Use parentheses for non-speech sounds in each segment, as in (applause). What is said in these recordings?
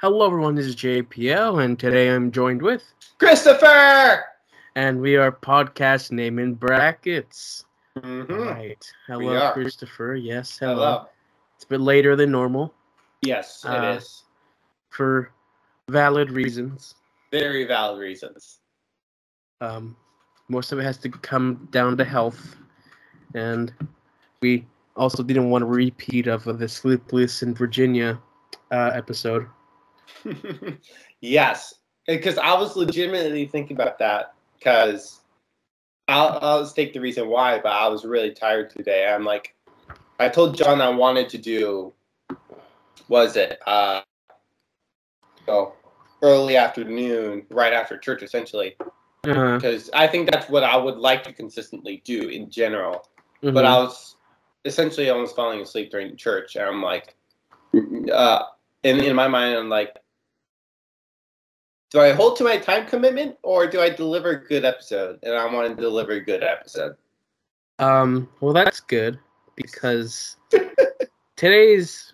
Hello, everyone. This is JPL, and today I'm joined with, Christopher. and we are podcast name in brackets. Mm-hmm. Right. Hello. Christopher. Yes, hello. Hello. It's a bit later than normal Yes, Uh, it is. for valid reasons. Very valid reasons. Um, most of it has to come down to health, and we also didn't want a repeat of the Sleepless in Virginia uh, episode. (laughs) yes, because I was legitimately thinking about that. Because I'll, I'll state the reason why, but I was really tired today. I'm like, I told John I wanted to do. Was it uh? So early afternoon, right after church, essentially. Because I think that's what I would like to consistently do in general. but mhm. I was essentially almost falling asleep during church. And I'm like, uh, in in my mind, I'm like, do I hold to my time commitment or do I deliver a good episode? And I want to deliver a good episode. Um, well, that's good because (laughs) today's,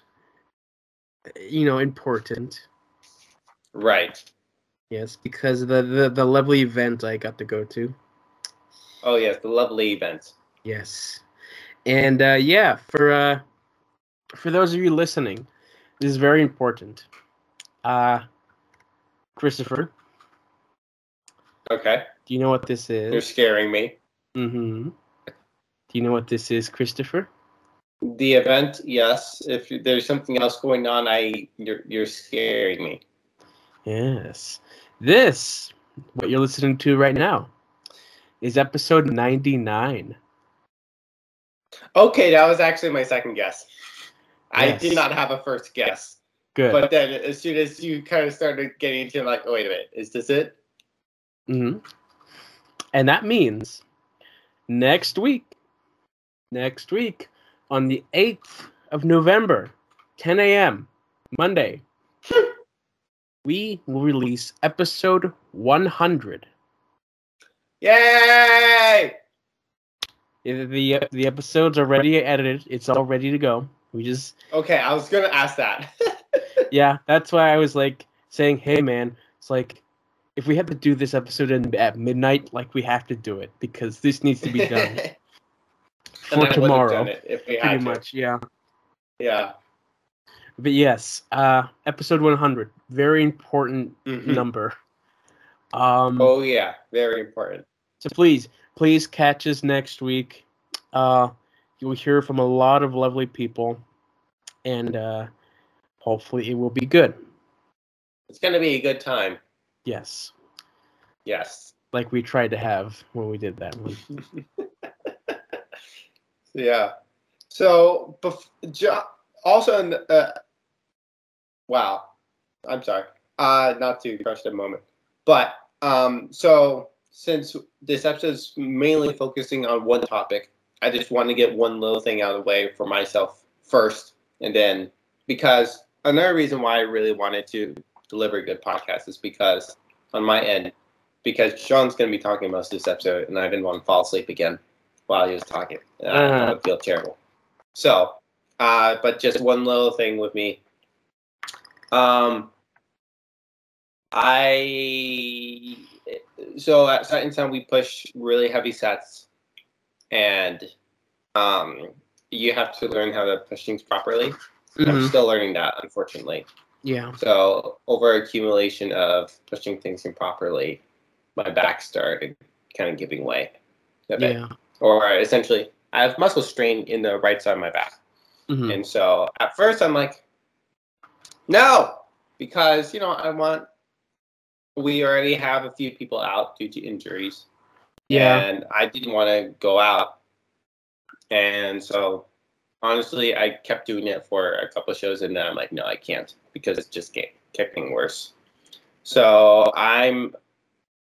you know, important. Right. Yes, because the, the the lovely event I got to go to. Oh yes, the lovely event. Yes, and uh, yeah, for uh, for those of you listening, this is very important. Uh, Christopher, Okay, do you know what this is? you're scaring me. Mm-hmm. Do you know what this is, Christopher? The event, yes. If there's something else going on, I you're you're scaring me. Yes. This, what you're listening to right now, is episode 99. Okay, that was actually my second guess. I did not have a first guess. Good. But then as soon as you kind of started getting into like, oh, wait a minute, is this it? hmm And that means next week, next week on the 8th of November, 10 a.m., Monday, (laughs) we will release episode 100. Yay! The, the, the episodes are ready edited. It's all ready to go. We just, Okay, I was gonna ask that. (laughs) yeah, that's why I was like saying, hey, man, it's like, if we have to do this episode in, at midnight, like we have to do it because this needs to be done (laughs) for tomorrow. done if we Pretty to. much, yeah. Yeah. But yes, uh, episode 100, very important Mhm. number. Um, Oh yeah, very important. so please, please catch us next week. Uh, you will hear from a lot of lovely people, and uh, hopefully it will be good. It's gonna be a good time. Yes, Yes. like we tried to have when we did that one. (laughs) Yeah. So, bef- jo- also, in uh, wow. I'm sorry. Uh, not to crush the moment, but um, so since this episode is mainly focusing on one topic, I just want to get one little thing out of the way for myself first, and then because another reason why I really wanted to deliver a good podcast is because on my end, because Sean's going to be talking most of this episode, and I didn't want to fall asleep again while he was talking. Uh, Uh-huh. I would feel terrible. So, uh, but just one little thing with me. Um, I so at Sight and Sound we push really heavy sets, and um, you have to learn how to push things properly. I'm Mhm. still learning that, unfortunately. Yeah. So over accumulation of pushing things improperly, my back started kind of giving way a bit. Yeah. Or essentially, I have muscle strain in the right side of my back. Mhm. And so at first I'm like, no, because, you know, I want, we already have a few people out due to injuries. Yeah. And I didn't want to go out. And so honestly, I kept doing it for a couple of shows and then I'm like, no, I can't because it just get, kept getting worse. So I'm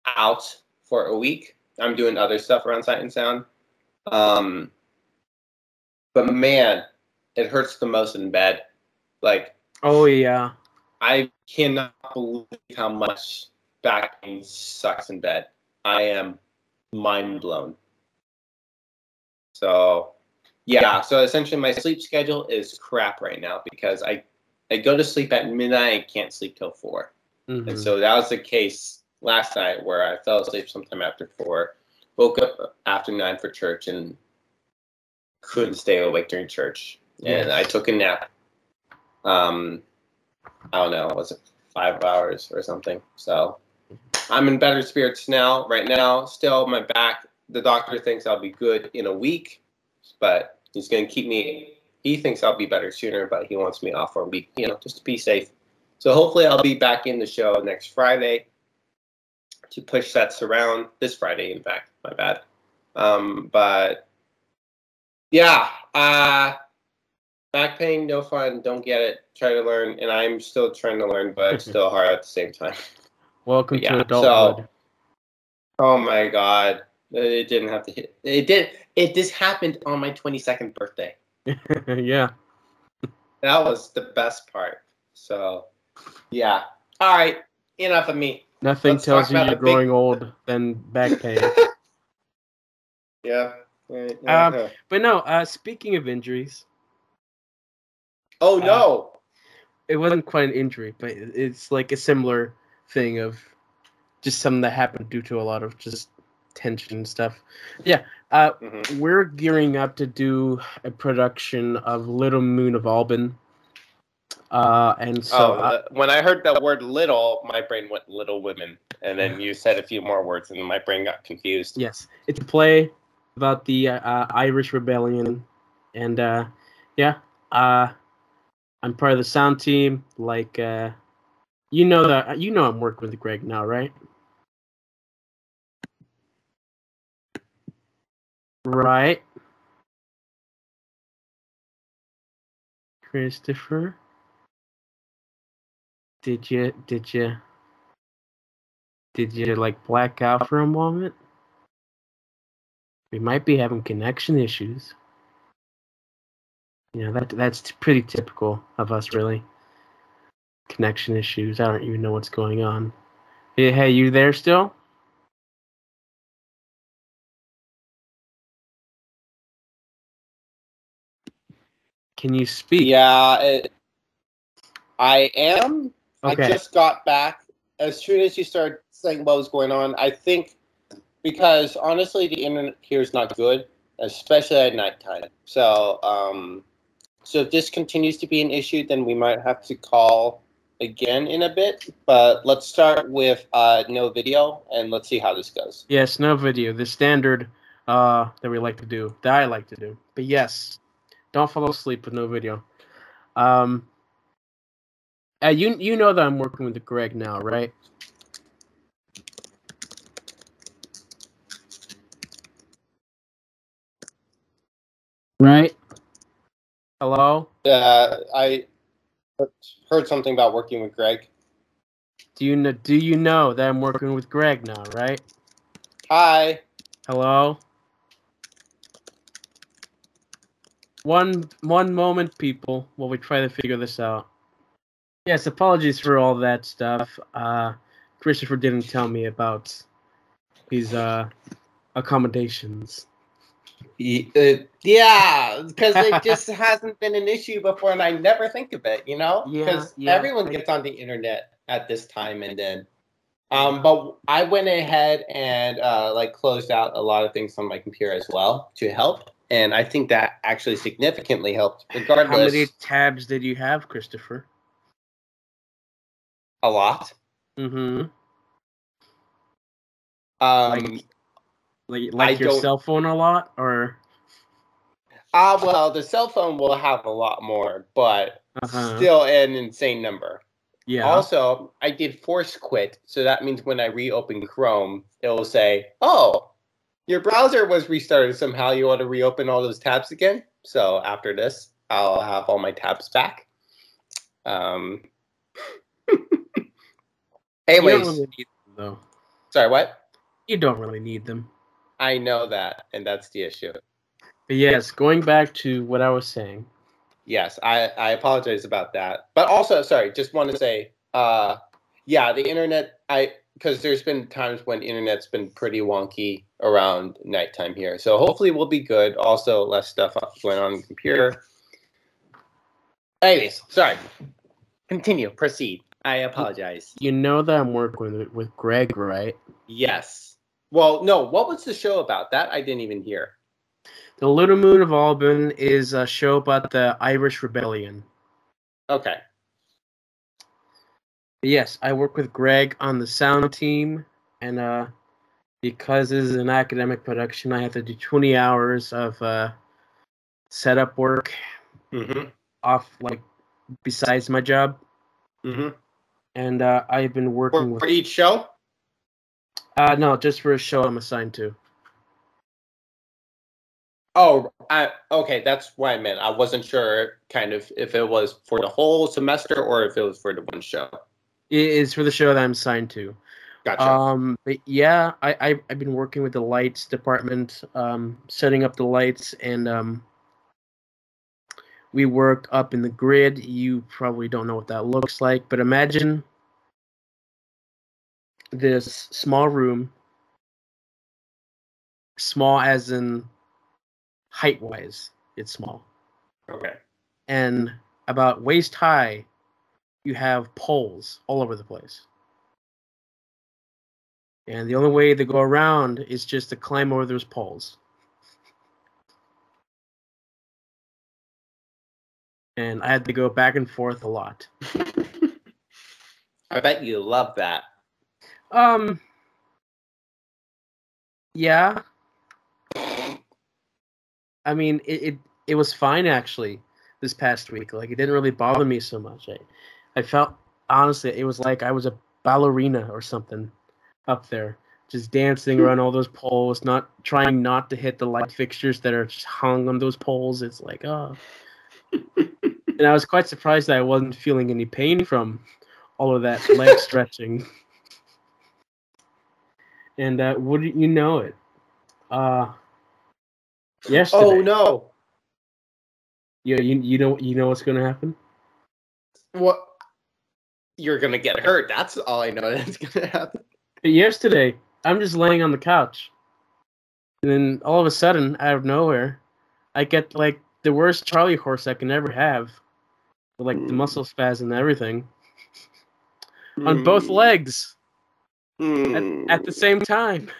out for a week. I'm doing other stuff around Sight and Sound. Um, but man, it hurts the most in bed. Like Oh yeah. I cannot believe how much back pain sucks in bed. I am mind blown. So, yeah. So essentially, my sleep schedule is crap right now because I I go to sleep at midnight and can't sleep till 4 Mhm. And so that was the case last night where I fell asleep sometime after four, woke up after nine for church, and couldn't stay awake during church. And Yeah. I took a nap. Um, I don't know, was it five hours or something? So I'm in better spirits now. Right now, still my back. The doctor thinks I'll be good in a week, but he's going to keep me. He thinks I'll be better sooner, but he wants me off for a week, you know, just to be safe. So hopefully I'll be back in the show next Friday to push sets around. This Friday, in fact, my bad. Um, but yeah, uh, back pain, no fun. Don't get it. Try to learn, and I'm still trying to learn, but it's (laughs) still hard at the same time. Welcome yeah, to adulthood. Oh my god, it didn't have to hit. It did. It this happened on my 22nd birthday. (laughs) yeah. That was the best part. So, yeah. All right, enough of me. Nothing Let's tells you you're the big- growing old (laughs) than back pain. (laughs) Yeah. Um, but no, uh, speaking of injuries, oh no. it wasn't quite an injury, but it's like a similar thing of just something that happened due to a lot of just tension stuff. Yeah, uh, Mhm. we're gearing up to do a production of Little Moon of Alban. Uh, and so oh, uh, when I heard that word "little," my brain went "Little Women," and then you said a few more words, and my brain got confused. yes, it's a play about the uh, Irish Rebellion, and uh, yeah, uh, I'm part of the sound team. Like, uh, you know that you know I'm working with Greg now, right? Right. Christopher. Did you did you did you like black out for a moment? We might be having connection issues. You know, that that's pretty typical of us really. Connection issues. I don't even know what's going on. Hey, hey, you there still? Can you speak? Yeah, it, I am. Okay. I just got back. As soon as you started saying what was going on, I think because honestly, the internet here is not good, especially at nighttime. So, um, so if this continues to be an issue, then we might have to call again in a bit. But let's start with uh, no video, and let's see how this goes. Yes, no video. The standard uh, that we like to do, that I like to do. But yes, don't fall asleep with no video. Um, uh, you you know that I'm working with Greg now, right? Right. Hello. Uh, I heard something about working with Greg. Do you know? Do you know that I'm working with Greg now, right? Hi. Hello. One one moment, people, while we try to figure this out. Yes, apologies for all that stuff. Uh, Christopher didn't tell me about his uh accommodations. Uh, yeah, because it just (laughs) hasn't been an issue before, and I never think of it, you know? Yeah, Because yeah. everyone gets on the internet at this time, and then, um, but I went ahead and uh, like closed out a lot of things on my computer as well to help, and I think that actually significantly helped. Regardless, How many tabs did you have, Christopher? a lot. Mm-hmm. Um, Like like I your cell phone a lot, or ah, well, the cell phone will have a lot more, but uh-huh. still an insane number. yeah. Also, I did force quit, so that means when I reopen Chrome, it will say, "Oh, your browser was restarted somehow. You want to reopen all those tabs again?" So after this, I'll have all my tabs back. Um. (laughs) you anyways, don't really need them, though. sorry, what? You don't really need them. I know that, and that's the issue. But yes, going back to what I was saying. Yes, I, I apologize about that. But also, sorry, just want to say, uh, yeah, the internet, I because there's been times when internet's been pretty wonky around nighttime here. So hopefully we'll be good. Also, less stuff going on the computer. Anyways, sorry. Continue. Proceed. I apologize. You know that I'm working with, with Greg, right? Yes. Well, no. What was the show about? That I didn't even hear. The Little Moon of Alban is a show about the Irish Rebellion. Okay. Yes, I work with Greg on the sound team, and uh, because this is an academic production, I have to do 20 hours of uh, setup work Mm-hmm. off, like, besides my job. Mm-hmm. And uh, I've been working For, with. for each show. Uh, no, just for a show I'm assigned to. Oh, I, okay. That's what I meant. I wasn't sure, kind of, if it was for the whole semester or if it was for the one show. It is for the show that I'm signed to. Gotcha. Um, but yeah, I, I I've been working with the lights department, um, setting up the lights, and um, we work up in the grid. You probably don't know what that looks like, but imagine this small room, small as in height wise, it's small, okay. and about waist high, you have poles all over the place. And the only way to go around is just to climb over those poles. And I had to go back and forth a lot. (laughs) I bet you love that. Um Yeah. I mean it, it it was fine actually this past week. Like it didn't really bother me so much. I I felt honestly it was like I was a ballerina or something up there. Just dancing around all those poles, not trying not to hit the light fixtures that are just hung on those poles. It's like, oh. (laughs) and I was quite surprised that I wasn't feeling any pain from all of that leg (laughs) stretching. And uh, wouldn't you know it? Uh, yesterday. Oh no. Yeah, you you know you know what's gonna happen. What? You're gonna get hurt. That's all I know (laughs) that's gonna happen. But yesterday, I'm just laying on the couch, and then all of a sudden, out of nowhere, I get like the worst Charlie horse I can ever have, with, like the Mm. muscle spasm and everything on both legs Mm. at, at the same time.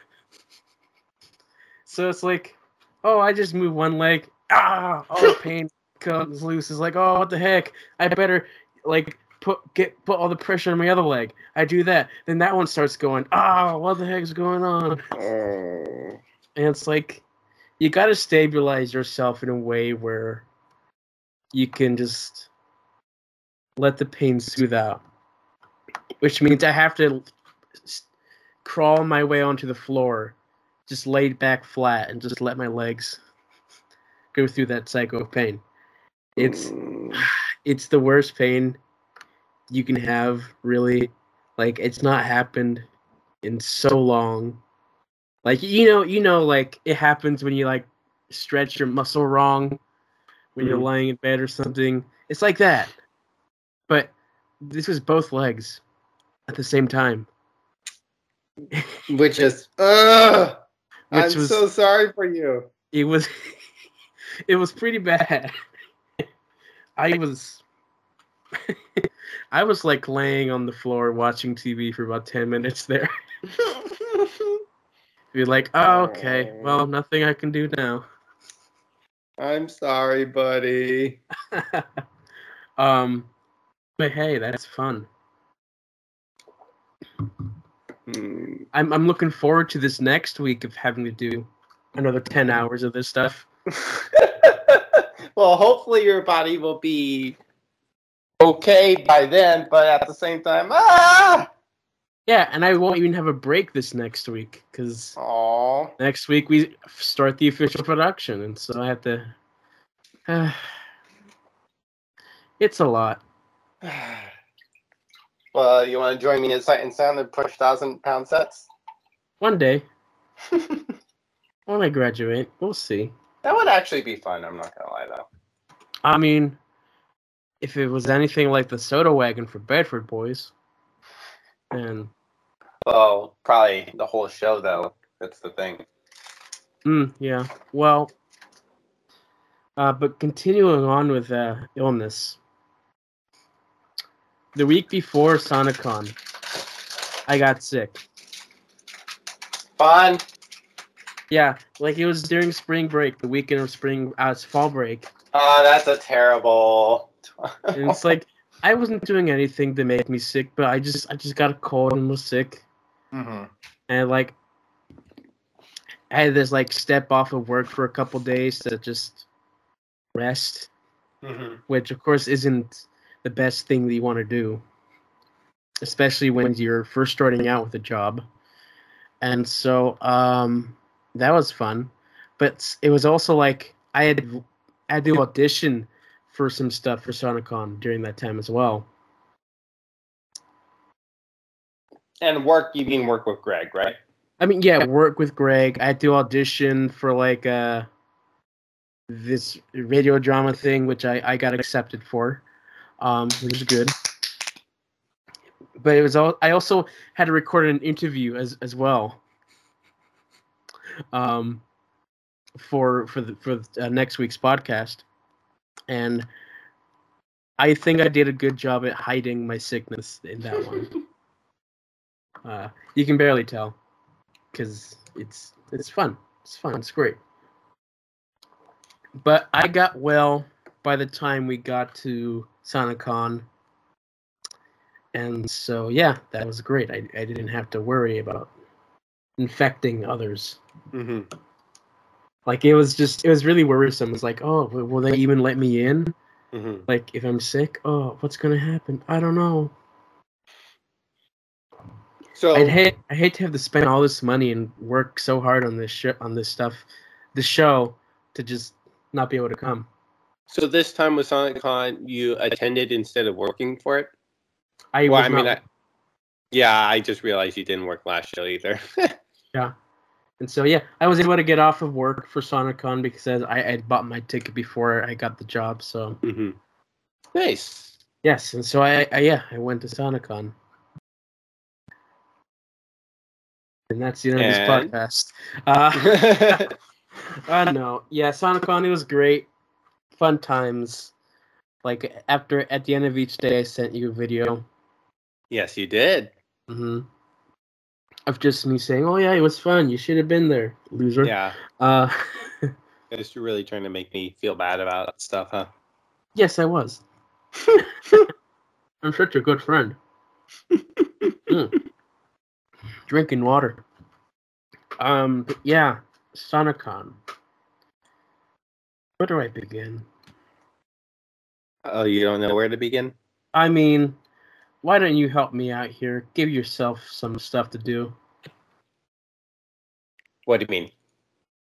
So it's like, oh, I just move one leg, ah, all the (laughs) pain comes loose. It's like, oh, what the heck? I better like put get put all the pressure on my other leg. I do that, then that one starts going, ah, what the heck's going on? Oh. And it's like, you got to stabilize yourself in a way where you can just let the pain soothe out. Which means I have to crawl my way onto the floor, just laid back flat, and just let my legs go through that cycle of pain. It's Mm. (sighs) it's the worst pain you can have, really. Like it's not happened in so long. Like you know, you know, like it happens when you like stretch your muscle wrong when you're Mhm. lying in bed or something. It's like that. But this was both legs at the same time. Which is. (laughs) Uh, I'm was so sorry for you. it was (laughs) it was pretty bad. (laughs) I was (laughs) I was like laying on the floor watching TV for about 10 minutes there. (laughs) (laughs) Be like, oh, okay, well, nothing I can do now. I'm sorry, buddy. um, but hey, that's fun. Hmm. I'm I'm looking forward to this next week of having to do another 10 hours of this stuff. well, hopefully your body will be okay by then, but at the same time, ah! Yeah, and I won't even have a break this next week because next week we start the official production, and so I have to. it's a lot. (sighs) Well, you want to join me in Sight and Sound and push thousand pound sets? One day, (laughs) when I graduate, we'll see. That would actually be fun. I'm not gonna lie though. I mean, if it was anything like the soda wagon for Bedford boys, then Well, probably the whole show though. That's the thing. mm, yeah. Well, uh, but continuing on with uh, illness, the week before SonicCon, I got sick. Fun. Yeah, like it was during spring break, the weekend of spring, uh, fall break, Oh, that's a terrible. And it's like I wasn't doing anything to make me sick, but I just I just got a cold and was sick, hmm and like I had this like step off of work for a couple days to just rest, hmm which of course isn't the best thing that you want to do, especially when you're first starting out with a job. And so um, that was fun, but it was also like I had I had to audition for some stuff for SonicCon during that time as well. And work, you mean work with Greg, right? I mean, yeah, work with Greg. I had to audition for like uh this radio drama thing, which I, I got accepted for, um, which was good. But it was all I also had to record an interview as as well. Um, for for the for uh, next week's podcast, and I think I did a good job at hiding my sickness in that one. (laughs) Uh, you can barely tell because it's it's fun. It's fun. It's great. But I got well by the time we got to SonicCon, and so yeah, that was great. I I didn't have to worry about infecting others. hmm Like it was just it was really worrisome. It's like, oh, will they even let me in? hmm Like if I'm sick, oh, what's gonna happen? I don't know. So I'd hate I hate to have to spend all this money and work so hard on this sh- on this stuff, the show, to just not be able to come. So this time with SonicCon, you attended instead of working for it. I well, was I mean, not- I, yeah, I just realized you didn't work last show either. (laughs) and so yeah, I was able to get off of work for SonicCon because I I had bought my ticket before I got the job. So hmm Nice. yes, and so I, I yeah I went to SonicCon. And that's the end of this podcast. Uh, (laughs) (laughs) Uh no. Yeah, SonicCon it was great. Fun times. Like after at the end of each day I sent you a video. yes, you did. hmm Of just me saying, Oh yeah, it was fun. You should have been there, loser. Yeah, Uh (laughs) just really trying to make me feel bad about stuff, huh? yes I was. (laughs) I'm such a good friend. (laughs) Mm. Drinking water. Um yeah, SonicCon. Where do I begin? Oh, you don't know where to begin? I mean, why don't you help me out here? Give yourself some stuff to do. What do you mean?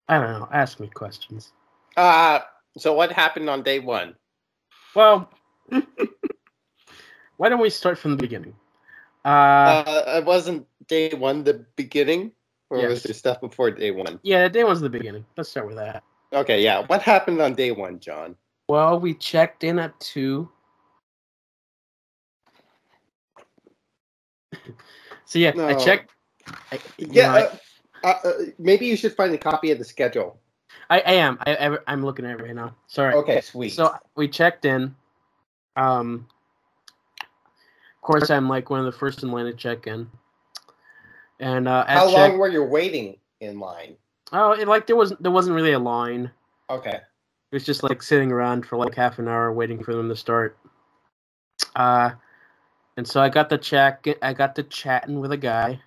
I don't know. Ask me questions. Uh, so what happened on day one? Well, (laughs) why don't we start from the beginning? Uh, Uh, it wasn't day one the beginning, or was there stuff before day one? yeah, day one's the beginning. Let's start with that. Okay, yeah. What happened on day one, John? Well, we checked in at two. So yeah, I checked. I, Yeah, know, uh, uh, uh, maybe you should find a copy of the schedule. I, I am. I, I, I'm looking at it right now. Sorry. Okay, sweet. So we checked in. Um, of course, I'm like one of the first in line to check in. And uh, how check, long were you waiting in line? oh, it, like there wasn't there wasn't really a line. Okay. It was just like sitting around for like half an hour waiting for them to start. Uh, and so I got the check. I got to chatting with a guy.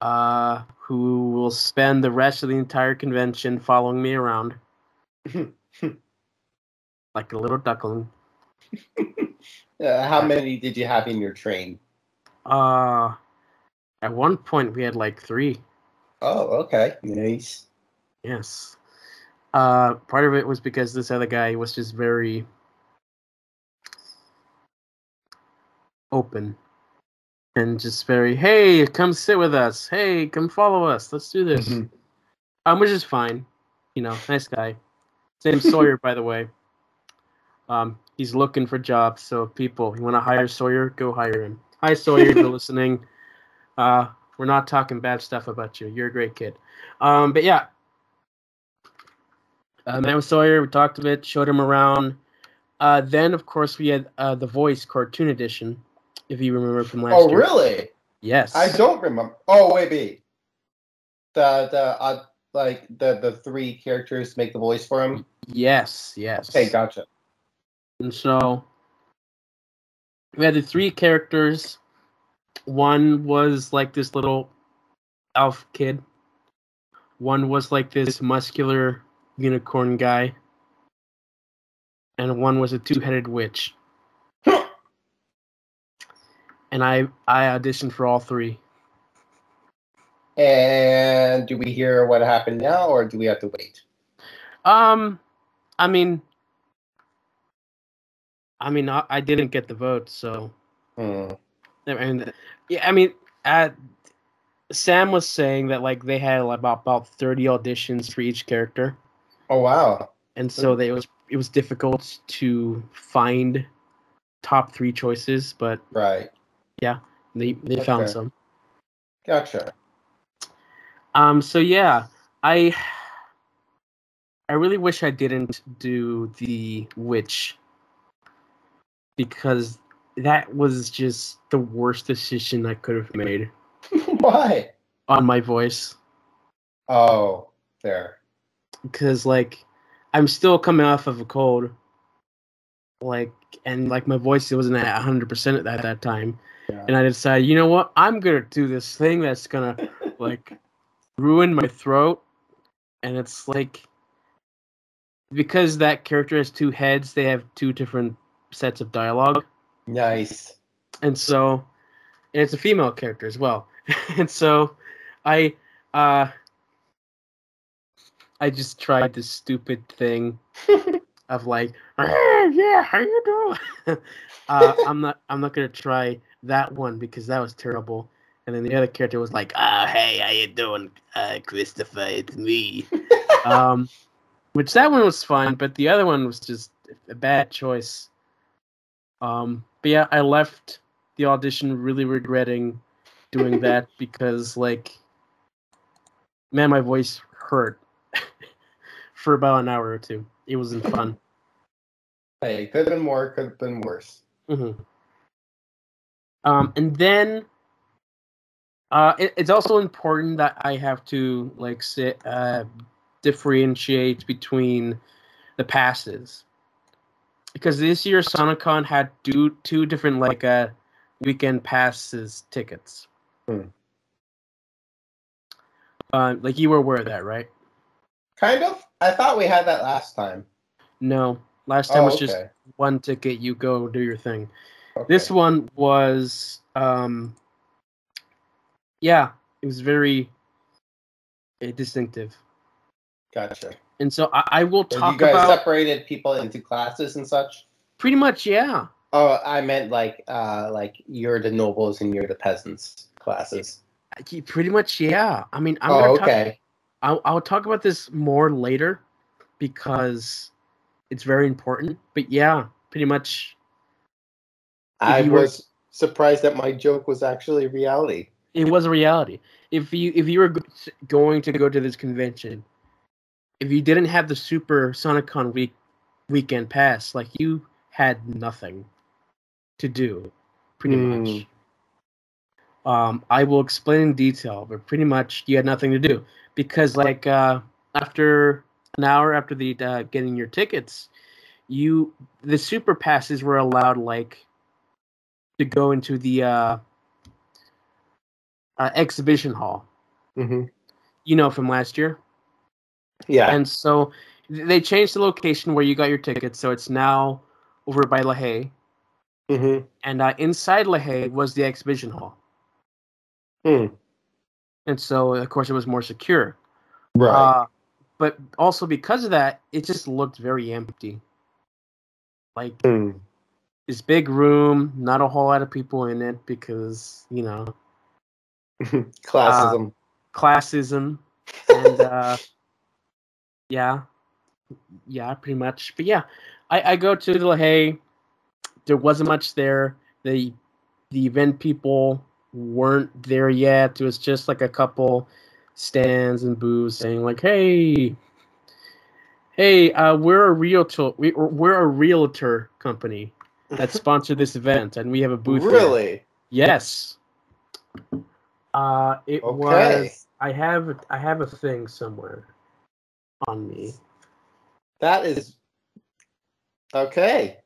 Uh, who will spend the rest of the entire convention following me around, (laughs) like a little duckling. (laughs) Uh, how many did you have in your train? Uh, at one point we had like three. Oh, okay. Nice. Yes. Uh, part of it was because this other guy was just very open and just very, hey, come sit with us. Hey, come follow us. Let's do this. Mhm. Um, which is fine. You know, nice guy. Name's Sawyer, by the way. Um, he's looking for jobs. So if people, you want to hire Sawyer, go hire him. Hi, Sawyer, if you're (laughs) listening. Uh, we're not talking bad stuff about you. You're a great kid. Um, but yeah, uh, met with Sawyer. We talked a bit, showed him around. Uh, then, of course, we had uh, the Voice Cartoon Edition, If you remember from last Oh, year. really? Yes. I don't remember. Oh, wait, wait. The the uh, like the the three characters make the voice for him. Yes, yes. Okay, gotcha. And so we had the three characters. One was like this little elf kid. One was like this muscular unicorn guy. And one was a two-headed witch. And I I auditioned for all three. And do we hear what happened now, or do we have to wait? Um I mean I mean I, I didn't get the vote, so Hmm. I mean, yeah, I mean, uh, Sam was saying that like they had like, about about thirty auditions for each character, Oh wow. and so they, it was it was difficult to find top three choices, but Right. They they found some. Gotcha. Um, so yeah, I I really wish I didn't do the witch because that was just the worst decision I could have made (laughs) Why? on my voice. Oh, there. because like I'm still coming off of a cold, like and like my voice wasn't at 100 percent at that time, Yeah. and I decided, you know what, I'm gonna do this thing that's gonna (laughs) like ruin my throat, and it's like because that character has two heads, they have two different sets of dialogue, Nice. and so and it's a female character as well, (laughs) and so I uh I just tried this stupid thing (laughs) of like, "Hey, yeah, how you doing? (laughs) uh, I'm not, I'm not gonna try that one because that was terrible. And then the other character was like, ah, hey, how you doing, uh, Christopher? It's me. (laughs) um, which that one was fun, but the other one was just a bad choice. Um, but yeah, I left the audition really regretting doing (laughs) that because, like, man, my voice hurt for about an hour or two. It wasn't fun. Hey, could have been more, could have been worse. hmm Um, and then uh, it, it's also important that I have to like sit, uh, differentiate between the passes because this year SonicCon had two two different like uh weekend passes tickets. Hmm. Uh, like you were aware of that, right? Kind of. I thought we had that last time. No, last time Oh, was okay. just one ticket. You go do your thing. okay. This one was, um, yeah, it was very uh, distinctive, Gotcha. and so I, I will So you guys about separated people into classes and such. pretty much, yeah, Oh, I meant like, uh, like you're the nobles and you're the peasants classes. Pretty much, yeah. I mean, I'm oh, gonna talk, okay. I'll, I'll talk about this more later because it's very important. But yeah, pretty much, I you were- was surprised that my joke was actually reality. it was a reality. If you if you were going to go to this convention, if you didn't have the Super SonicCon week weekend pass, like you had nothing to do, pretty Hmm. much. Um, I will explain in detail, but pretty much you had nothing to do because, like, uh, after an hour after the uh, getting your tickets, you the super passes were allowed like to go into the uh, uh, exhibition hall. Mm-hmm. You know from last year, Yeah. and so they changed the location where you got your tickets, so it's now over by La Haye, mm-hmm. and uh, inside La Haye was the exhibition hall, Hmm. And so of course it was more secure. Right. Uh, but also because of that, it just looked very empty. Like Hmm. this big room, not a whole lot of people in it because you know (laughs) Classism. classism and uh, (laughs) yeah, yeah, pretty much. But yeah, I, I go to the La Haye. There wasn't much there. The the event people weren't there yet. It was just like a couple stands and booths saying like, "Hey, hey, uh, we're a realtor. We, we're a realtor company. that (laughs) sponsored this event, and we have a booth. there. Really? Yes. Uh, it Okay. was. I have. I have a thing somewhere on me. That is okay.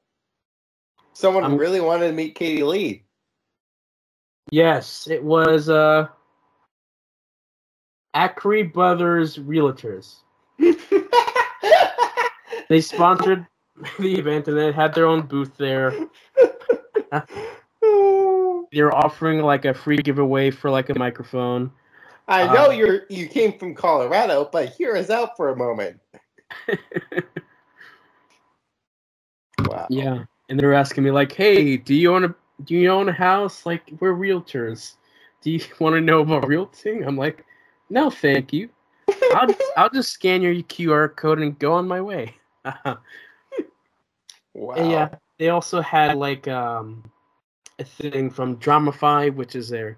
Someone I'm- really wanted to meet Katie Lee. Yes, it was. Uh, Acri Brothers Realtors. (laughs) They sponsored the event, and they had their own booth there. (laughs) They were offering like a free giveaway for like a microphone. I know Uh, you're you came from Colorado, but hear us out for a moment. (laughs) Wow. Yeah, and they were asking me like, "Hey, do you want a do you own a house? Like, we're realtors. Do you (laughs) want to know about realting?" I'm like, "No, thank you. I'll I'll just scan your QR code and go on my way." Wow. (laughs) And yeah, they also had like um a thing from Dramify, which is their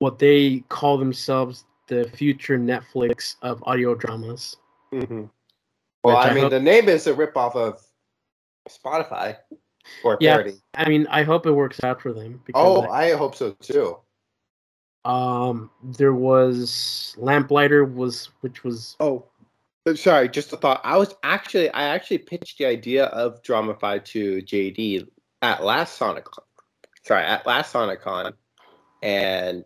what they call themselves the future Netflix of audio dramas. Mhm. Well, I I mean, hope- the name is a ripoff of Spotify or Yeah. parody. I mean, I hope it works out for them. Oh, Because I hope so too. um, there was Lamplighter was which was Oh, uh, sorry, just a thought. I was actually, I actually pitched the idea of Dramify to JD at last Sonic, sorry, at last SonicCon, and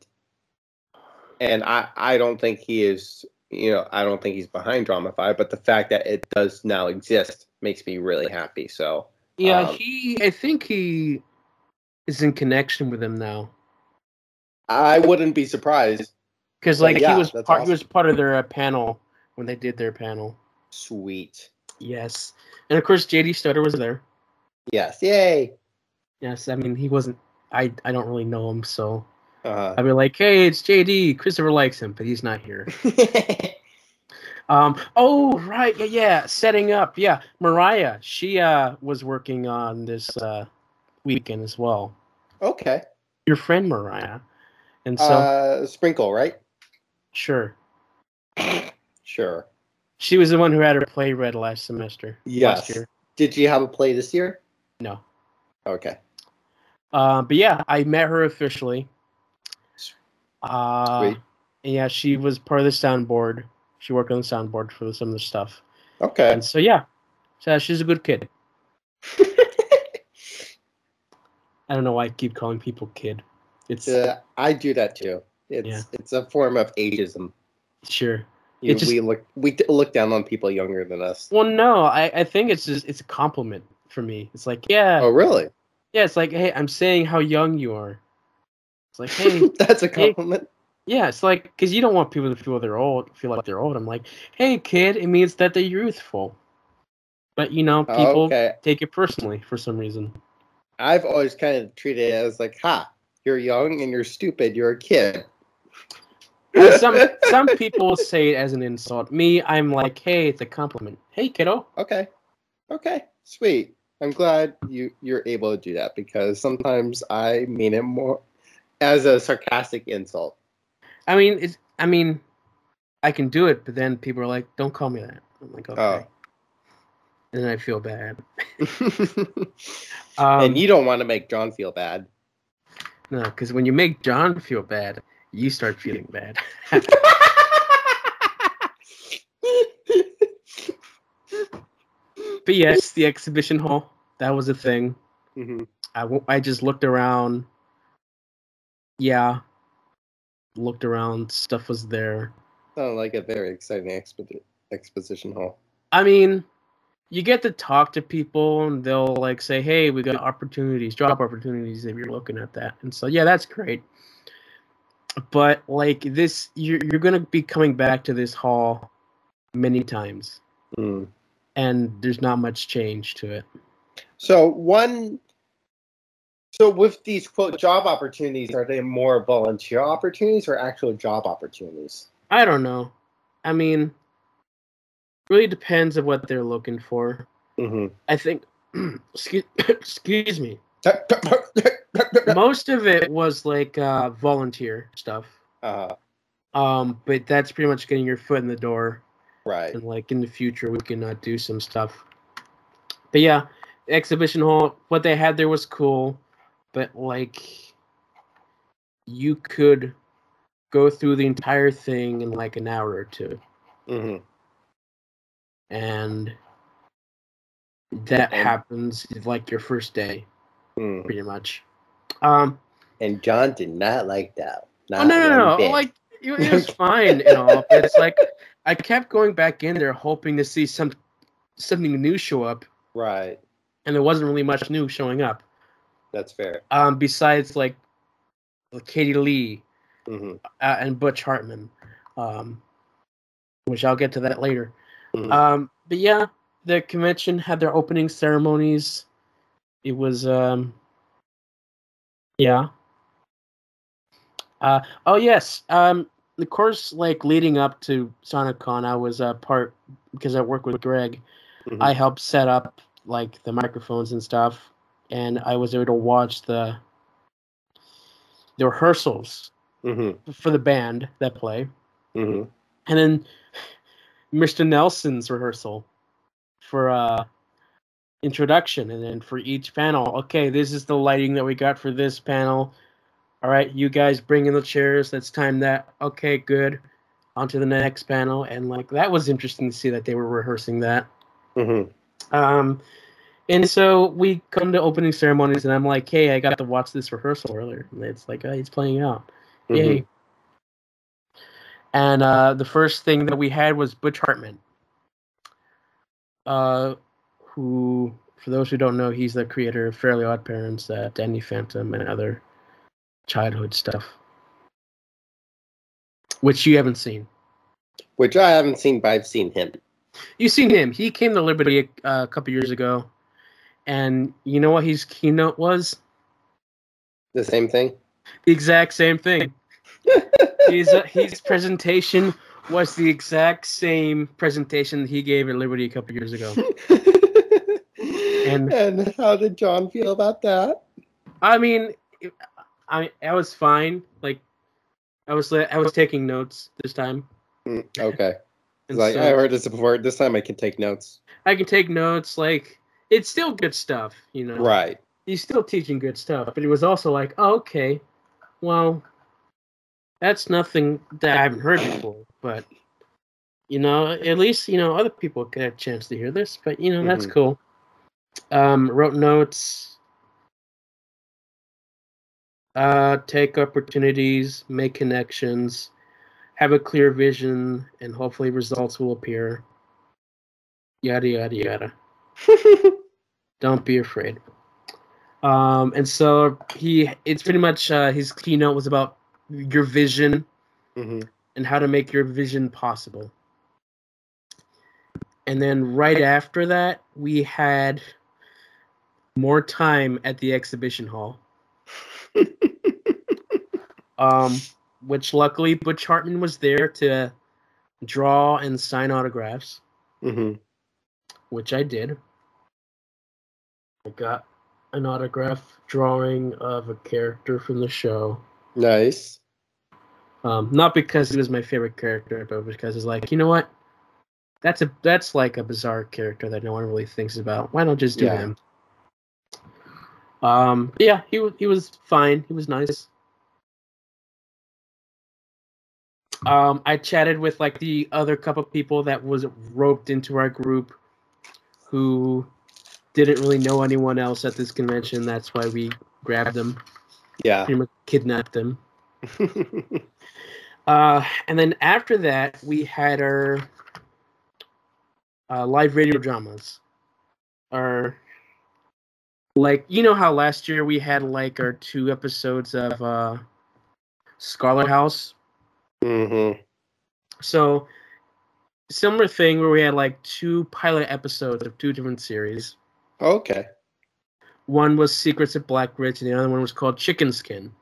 and I, I don't think he is, you know, I don't think he's behind Dramify, but the fact that it does now exist makes me really happy. So, yeah Um, he I think he is in connection with him now I wouldn't be surprised. because like yeah, he was part he was part of their uh, panel when they did their panel. Sweet. Yes, and of course JD Stutter was there. Yes. Yay. Yes, I mean he wasn't. I I don't really know him, so Uh, I'd be like, hey, it's JD. Christopher likes him, but he's not here. (laughs) Um. Oh, right. Yeah, yeah. Setting up. Yeah. Mariah. She uh was working on this uh weekend as well. okay. Your friend Mariah. And so uh, Sprinkle, right? sure, Sure. she was the one who had her play read last semester. Last Yes. year. Did you have a play this year? No. Okay. Uh, but yeah, I met her officially. Uh, Sweet. yeah, she was part of the soundboard. She worked on the soundboard for some of the stuff. Okay. And so yeah, so she's a good kid. (laughs) I don't know why I keep calling people kid. It's Yeah, I do that too. It's Yeah. it's a form of ageism. sure. You, just- we look we look down on people younger than us. Well, no, I, I think it's just it's a compliment for me. It's like yeah, Oh, really? yeah. It's like hey, I'm saying how young you are. It's like hey, (laughs) That's a hey. Yeah. It's like because you don't want people to feel they're old, feel like they're old. I'm like, hey, kid, it means that they're youthful. But you know, people okay. take it personally for some reason. I've always kind of treated it as like, ha, you're young and you're stupid. You're a kid. (laughs) Some some people say it as an insult. Me, I'm like, hey, it's a compliment. Hey, kiddo. Okay. Okay. Sweet. I'm glad you you're able to do that because sometimes I mean it more as a sarcastic insult. I mean, it's. I mean, I can do it, but then people are like, don't call me that. I'm like, okay. Oh. And then I feel bad. (laughs) Um, and you don't want to make John feel bad. no, because when you make John feel bad, you start feeling bad. (laughs) But yes, the exhibition hall. That was a thing. Mhm. I, w- I just looked around. Yeah. Looked around. Stuff was there. Sounded like a very exciting expedi- exposition hall. I mean, you get to talk to people and they'll like say, "Hey, we got opportunities, job opportunities if you're looking at that." And so yeah, that's great. But like this you're you're going to be coming back to this hall many times Mm. and there's not much change to it. So one, so with these quote job opportunities, are they more volunteer opportunities or actual job opportunities? I don't know. I mean, really depends on what they're looking for. Mm-hmm. I think (clears throat) excuse, (clears throat) excuse me. (laughs) Most of it was like uh volunteer stuff. uh, Um, but that's pretty much getting your foot in the door, right. and like in the future we can uh, do some stuff. But yeah, exhibition hall. What they had there was cool, but like you could go through the entire thing in like an hour or two, hmm and that happens like your first day, Mm. pretty much. Um, And John did not like that. oh no, no, no, bit. like it, it was (laughs) fine and all, but it's like I kept going back in there hoping to see some something new show up, Right. and there wasn't really much new showing up. That's fair. Um, besides like Katie Leigh hmm uh, and Butch Hartman, um, which I'll get to that later. Mhm. Um, but yeah, the convention had their opening ceremonies. It was, um, yeah. Uh, oh yes. Um, the course like leading up to SonicCon, I was a part because I work with Greg. Mhm. I helped set up like the microphones and stuff, and I was able to watch the the rehearsals hmm for the band that play, hmm and then Mr. Nelson's rehearsal for uh introduction, and then for each panel. Okay, this is the lighting that we got for this panel. All right, you guys bring in the chairs. Let's time that. Okay, good. On to the next panel, and like that was interesting to see that they were rehearsing that. hmm Um, and so we come to opening ceremonies, and I'm like, hey, I got to watch this rehearsal earlier. And it's like, oh, he's playing out. Yay. And uh, the first thing that we had was Butch Hartman, uh, who, for those who don't know, he's the creator of Fairly Odd Parents, uh, Danny Phantom, and other childhood stuff, which you haven't seen. Which I haven't seen, but I've seen him. You've seen him. He came to Liberty uh, a couple years ago, and you know what his keynote was? The same thing. The exact same thing. (laughs) his uh, his presentation was the exact same presentation he gave at Liberty a couple years ago. (laughs) and, and how did John feel about that? I mean, I I was fine. Like, I was I was taking notes this time. Mm, Okay. Like so I heard this before. This time I can take notes. I can take notes. Like, it's still good stuff, you know. Right. He's still teaching good stuff, but it was also like, oh, okay, well, that's nothing that I haven't heard before. But you know, at least you know other people get a chance to hear this. But you know, that's Mhm. cool. Um, wrote notes. Uh, take opportunities, make connections, have a clear vision, and hopefully results will appear. Yada yada yada. (laughs) Don't be afraid. Um, and so he, it's pretty much uh, his keynote was about your vision hmm and how to make your vision possible. And then right after that, we had more time at the exhibition hall, (laughs) um, which luckily Butch Hartman was there to draw and sign autographs, hmm which I did. I got an autograph drawing of a character from the show. Nice. Um, not because he was my favorite character, but because it's like, you know what? That's a that's like a bizarre character that no one really thinks about. Why not just do Yeah. him? Um, yeah, he was he was fine. He was nice. Um, I chatted with like the other couple people that was roped into our group, who didn't really know anyone else at this convention. That's why we grabbed them, Yeah. pretty much kidnapped them. (laughs) Uh, and then after that, we had our uh, live radio dramas. Our like you know how last year we had like our two episodes of uh, Scarlet House. Mm-hmm. So similar thing where we had like two pilot episodes of two different series. Okay. One was Secrets of Black Ridge, and the other one was called Chicken Skin.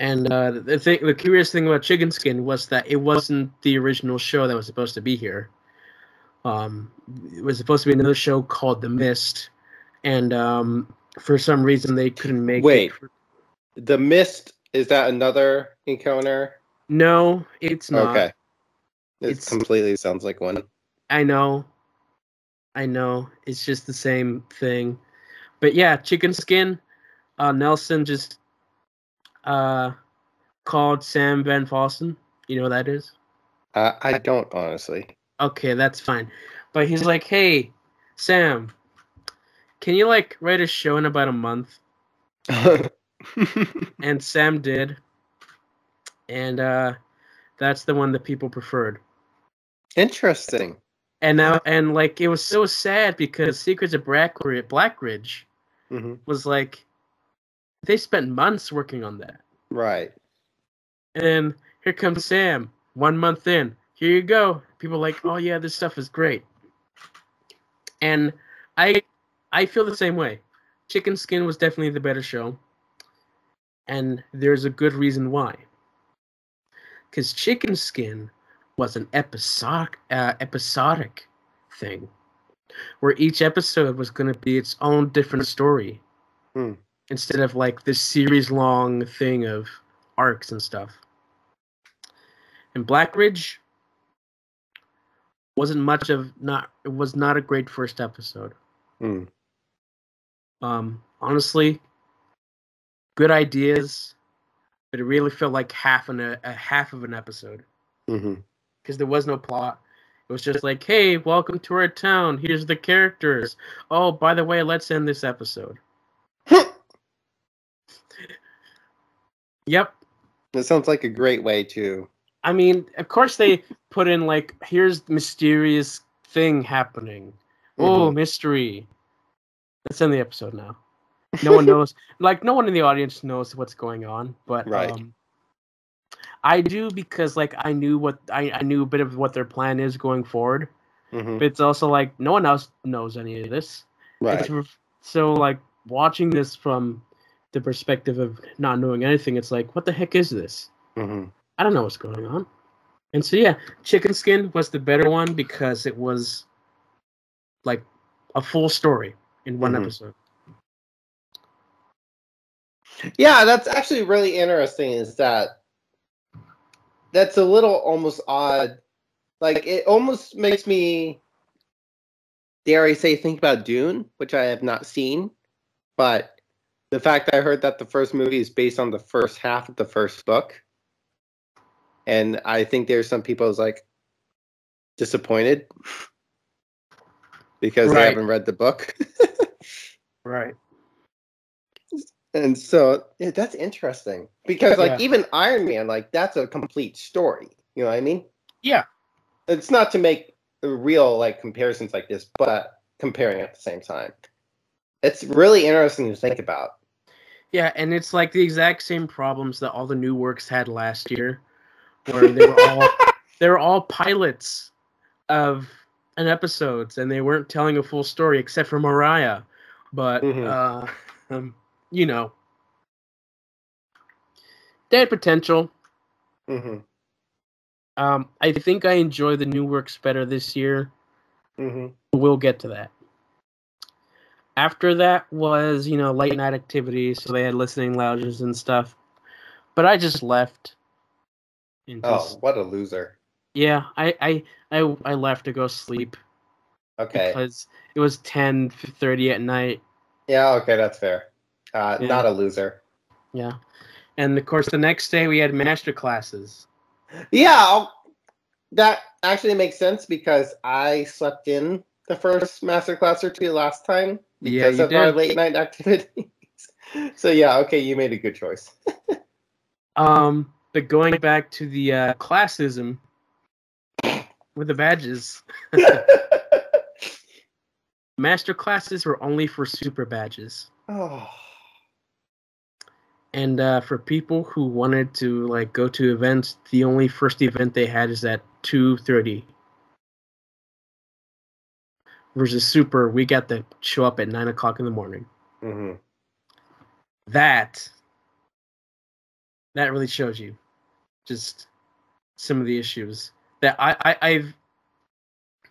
And uh, the thing, the curious thing about Chicken Skin was that it wasn't the original show that was supposed to be here. Um, it was supposed to be another show called The Mist, and um, for some reason they couldn't make Wait. it. The mist is that another encounter? No, it's not. Okay. It completely sounds like one. I know. I know it's just the same thing, but yeah, chicken skin. Uh, Nelson just uh called Sam Van Fossen. You know who that is? Uh, I don't honestly. Okay, that's fine. But he's like, hey, Sam, can you like write a show in about a month? (laughs) And Sam did. And uh that's the one that people preferred. Interesting. And now and like it was so sad because Secrets of Blackridge, Blackridge hmm was like they spent months working on that. Right. And here comes Sam, one month in. Here you go. People like, oh yeah, this stuff is great. And I I feel the same way. Chicken Skin was definitely the better show. And there's a good reason why. Because Chicken Skin was an episodic uh, episodic thing. Where each episode was gonna be its own different story. Hmm. Instead of like this series long thing of arcs and stuff. And Black Ridge wasn't much of not it was not a great first episode. Hmm. Um honestly, good ideas, but it really felt like half an a, half of an episode hmm because there was no plot. It was just like, "Hey, welcome to our town. Here's the characters. Oh, by the way, let's end this episode." (laughs) Yep, That sounds like a great way to. I mean, of course they put in like, here's the mysterious thing happening. Oh, mystery. Let's end the episode now. No one knows. (laughs) Like, no one in the audience knows what's going on, but Right. um, I do because like I knew what I, I knew a bit of what their plan is going forward. hmm But it's also like no one else knows any of this. Right. It's so like watching this from the perspective of not knowing anything, it's like, what the heck is this? hmm I don't know what's going on. And so yeah, Chicken Skin was the better one because it was like a full story in one Mhm. episode. Yeah, that's actually really interesting. Is that that's a little almost odd. Like it almost makes me, dare I say, think about Dune, which I have not seen, but the fact I heard that the first movie is based on the first half of the first book, and I think there's some people who's like disappointed because they haven't read the book. (laughs) Right. And so yeah, that's interesting because like Yeah. even Iron Man, like that's a complete story. You know what I mean? Yeah. It's not to make real like comparisons like this, but comparing at the same time. It's really interesting to think about. Yeah, and it's like the exact same problems that all the new works had last year, where they were all (laughs) they were all pilots of an episodes, and they weren't telling a full story except for Mariah. But Mhm. uh, (laughs) um, you know, they had potential. hmm Um, I think I enjoy the new works better this year. hmm We'll get to that. After that was, you know, late night activities, so they had listening lounges and stuff. But I just left. And Oh, what a loser. yeah, I, I I I left to go sleep Okay. because it was ten thirty at night. Yeah. Okay, that's fair. Uh, Yeah. Not a loser. Yeah, and of course the next day we had master classes. Yeah, I'll, that actually makes sense because I slept in the first master class or two last time because you of our late night (laughs) activities. so yeah, okay, you made a good choice. Um, but going back to the uh, classism with the badges, (laughs) master classes were only for super badges. oh, And uh, for people who wanted to like go to events, the only first event they had is at two thirty. Versus super, we got to show up at nine o'clock in the morning. hmm That that really shows you just some of the issues that I, I I've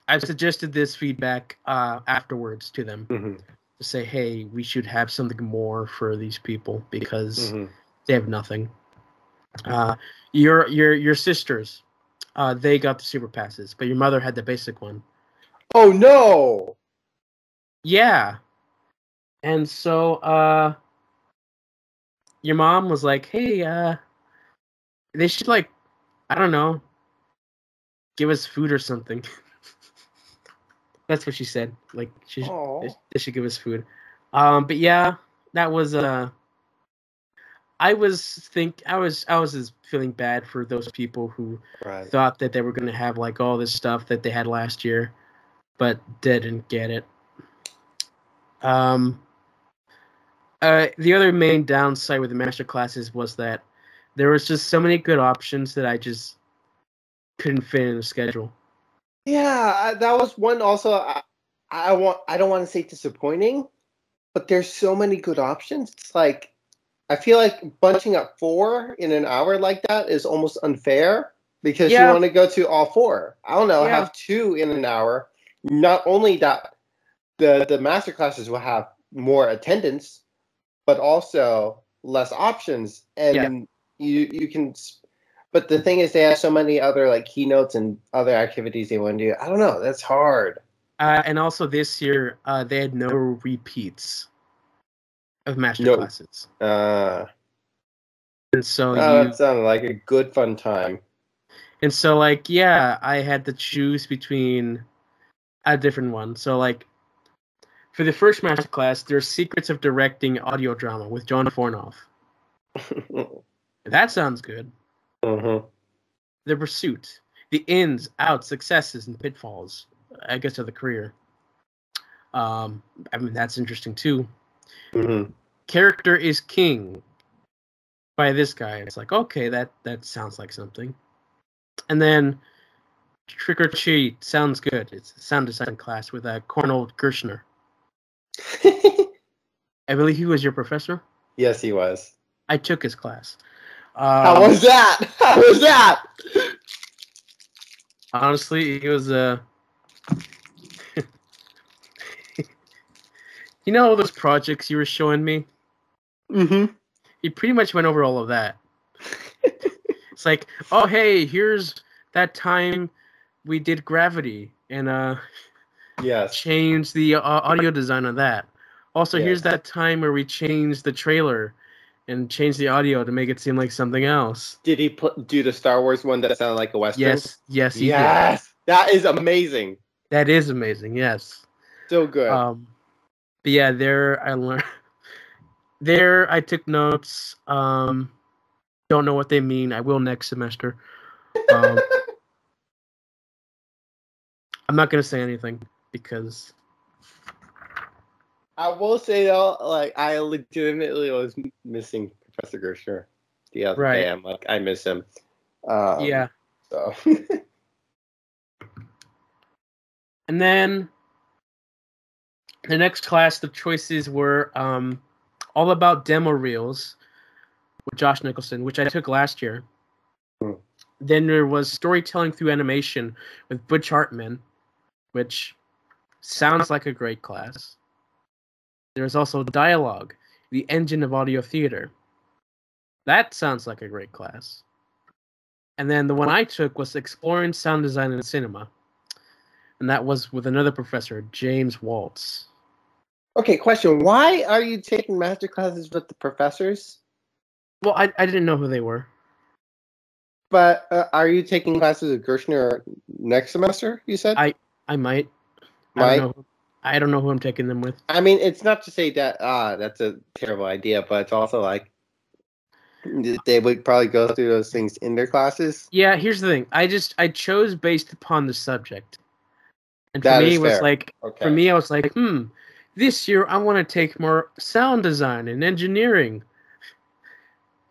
I've suggested this feedback uh, afterwards to them hmm to say, hey, we should have something more for these people because hmm they have nothing. Uh, your your your sisters, uh, they got the super passes, but your mother had the basic one. Oh no! Yeah. And so uh your mom was like, "Hey, uh they should like I don't know, give us food or something." (laughs) That's what she said. Like she they should give us food. Um but yeah, that was uh I was think I was I was just feeling bad for those people who Right. thought that they were going to have like all this stuff that they had last year, but didn't get it. Um, uh, the other main downside with the master classes was that there was just so many good options that I just couldn't fit in the schedule. Yeah, I, that was one. Also, I, I want. I don't want to say disappointing, but there's so many good options. It's like I feel like bunching up four in an hour like that is almost unfair because Yeah. you want to go to all four. I don't know. Yeah. Have two in an hour. Not only that, the the master classes will have more attendance, but also less options, and you you can. But the thing is, they have so many other like keynotes and other activities they want to do. I don't know. That's hard. Uh, and also this year, uh, they had no repeats of master No. classes, Uh, and so oh, you that sounded like a good fun time. And so, like, yeah, I had to choose between a different one. So, like, for the first master class, there's Secrets of Directing Audio Drama with John Fornoff. (laughs) That sounds good. Mhm. The Pursuit, the ins, outs, successes, and pitfalls, I guess, of the career. Um, I mean, that's interesting too. Mhm. Character is King by this guy. It's like, okay, that that sounds like something. And then Trick or Treat sounds good. It's a sound design class with uh, Cornel Gershner. (laughs) I believe he was your professor. yes, he was. I took his class. Um, How was that? (laughs) How was that? honestly, he was Uh... (laughs) you know all those projects you were showing me? Mm-hmm. He pretty much went over all of that. it's like, oh hey, here's that time we did Gravity and uh Yes. changed the uh, audio design on that. Also, here's that time where we changed the trailer and change the audio to make it seem like something else. Did he pl- do the Star Wars one that sounded like a western? Yes, yes, he did. Yes. That is amazing. That is amazing. Yes. So good. Um, but yeah, there I learned. (laughs) There I took notes. Um, don't know what they mean. I will next semester. Um, (laughs) I'm not gonna say anything because I will say though, like I legitimately was missing Professor Gershner the other Right. day. I'm like, I miss him. Um, yeah. So. (laughs) And then the next class, the choices were um, all about demo reels with Josh Nicholson, which I took last year. Hmm. Then there was storytelling through animation with Butch Hartman, which sounds like a great class. There's also dialogue, the engine of audio theater. That sounds like a great class. And then the one I took was exploring sound design in cinema and that was with another professor, James Waltz. okay, question: Why are you taking master classes with the professors? Well, I, I didn't know who they were. But uh, are you taking classes with Gershner next semester? You said. I- I might. I Might? don't know. I don't know who I'm taking them with. I mean, it's not to say that ah, that's a terrible idea, but it's also like they would probably go through those things in their classes. Yeah, here's the thing. I just I chose based upon the subject, and for That me it was fair. like Okay. for me I was like, hmm, this year I want to take more sound design and engineering.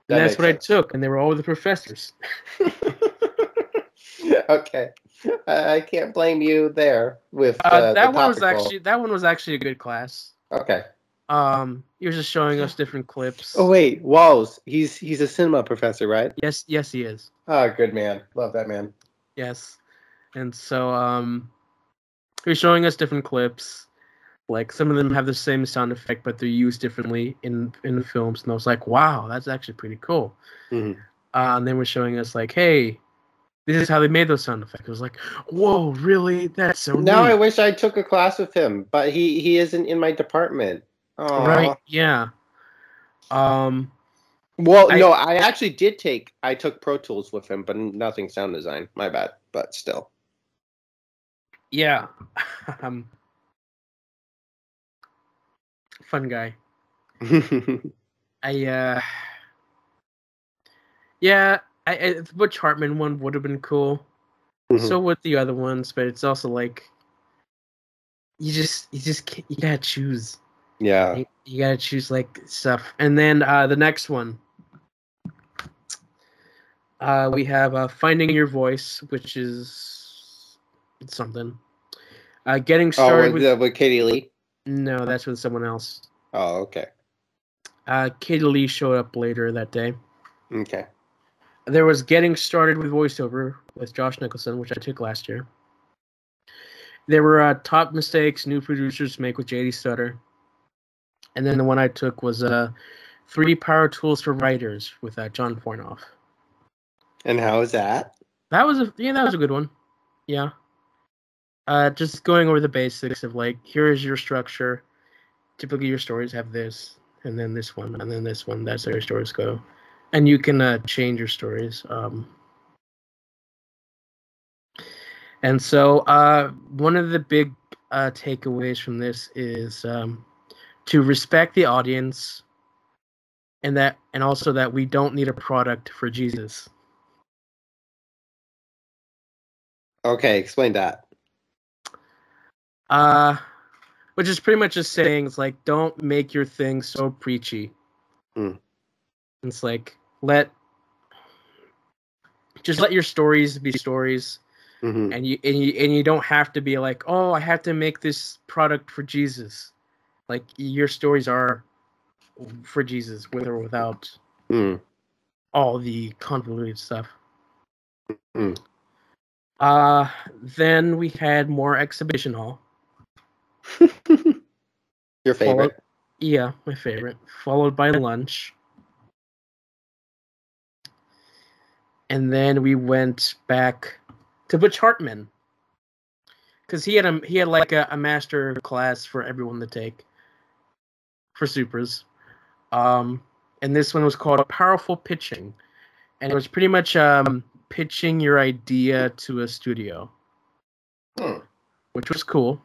And That that's what sense. I took, and they were all the professors. (laughs) (laughs) okay. (laughs) I, can't blame you there with Uh, uh, that one was actually that one was actually a good class. okay. Um, he was just showing us different clips. Oh wait, Walls. He's he's a cinema professor, right? yes, yes, he is. Oh, good man. Love that man. Yes. And so um he was showing us different clips. Like some of them have the same sound effect but they're used differently in in the films and I was like, "Wow, that's actually pretty cool." Mhm. Uh, and then we're showing us like, "Hey, this is how they made those sound effects. It was like, whoa, really? That's so now neat. I wish I took a class with him, but he he isn't in my department. Aw. right? Yeah. Um. Well, I- no, I actually did take. I took Pro Tools with him, but nothing sound design. My bad, but still. Yeah. (laughs) um. Fun guy. (laughs) I uh. Yeah, I, I the Butch Hartman one would have been cool. Mhm. So would the other ones, but it's also like you just you just can't, you gotta choose. yeah. You, you gotta choose like stuff, and then uh, the next one. Uh, we have uh, finding your voice, which is something. Uh, getting Oh, started with, with uh, with Katie Leigh. no, that's with someone else. Oh, okay, Uh, Katie Leigh showed up later that day. okay. There was getting started with voiceover with Josh Nicholson, which I took last year. There were uh, top mistakes new producers make with JD Stutter, and then the one I took was uh, three power tools for writers with uh, John Fornoff. And how is that? That was a yeah, that was a good one. Yeah. Uh, just going over the basics of like here is your structure. Typically, your stories have this, and then this one, and then this one. That's how your stories go, and you can uh, change your stories. Um, and so, uh, one of the big uh, takeaways from this is um, to respect the audience, and that, and also that we don't need a product for Jesus. Okay, explain that. Uh which is pretty much just saying it's like don't make your thing so preachy. Mm. It's like let just let your stories be stories hmm and you and you and you don't have to be like, "Oh, I have to make this product for Jesus." Like your stories are for Jesus with or without Mm. all the convoluted stuff. Mm. Uh then we had more exhibition hall. (laughs) Your favorite. Yeah, my favorite. Followed by lunch. And then we went back to Butch Hartman. Cause he had a he had like a, a master class for everyone to take for supers. Um and this one was called Powerful Pitching. And it was pretty much um pitching your idea to a studio Hmm. which was cool.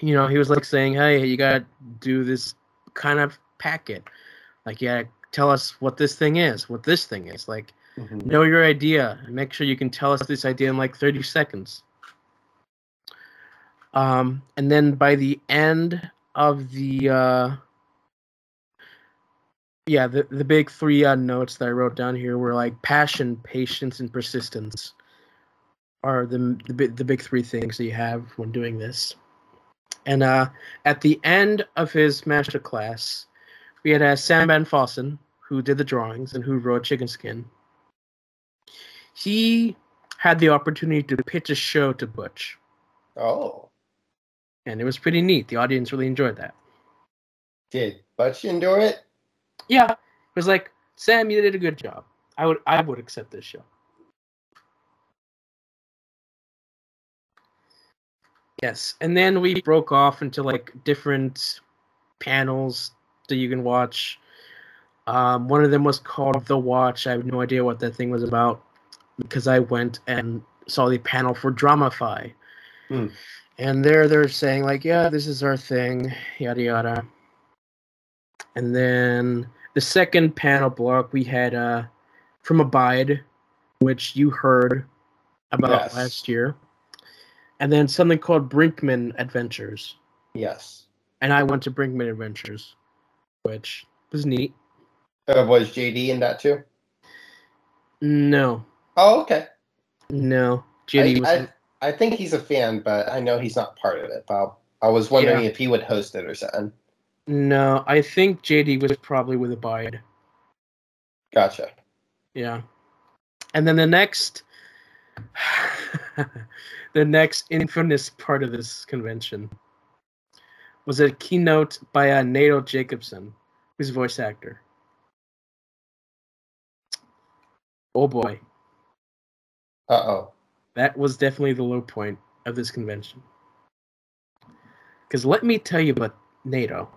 You know, he was like saying, "Hey, you gotta do this kind of packet. Like, you gotta tell us what this thing is, what this thing is. Like, Mhm. know your idea. Make sure you can tell us this idea in like 30 seconds." Um, and then by the end of the, uh, yeah, the the big three uh, notes that I wrote down here were like passion, patience, and persistence are the the, the big three things that you have when doing this. And uh, at the end of his master class, we had uh, Sam Van Fossen, who did the drawings and who wrote Chicken Skin. He had the opportunity to pitch a show to Butch, Oh, and it was pretty neat. The audience really enjoyed that. did Butch enjoy it? Yeah, it was like Sam, you did a good job. I would I would accept this show. Yes, and then we broke off into like different panels that you can watch. Um, one of them was called The Watch. I have no idea what that thing was about because I went and saw the panel for Dramafy. Hmm. And there they're saying like, yeah, this is our thing, yada yada. And then the second panel block we had uh from Abide, which you heard about Yes. last year. And then something called Brinkman Adventures. Yes. And I went to Brinkman Adventures, which was neat. Uh, was JD in that too? No, Oh, okay. no. JD I, was I, I think he's a fan, but I know he's not part of it. But I was wondering Yeah. if he would host it or something. no. I think JD was probably with Abide. Gotcha. Yeah. And then the next (sighs) the next infamous part of this convention was a keynote by uh, Nato Jacobson, who's a voice actor. Oh boy. Uh oh. That was definitely the low point of this convention. Because let me tell you about NATO.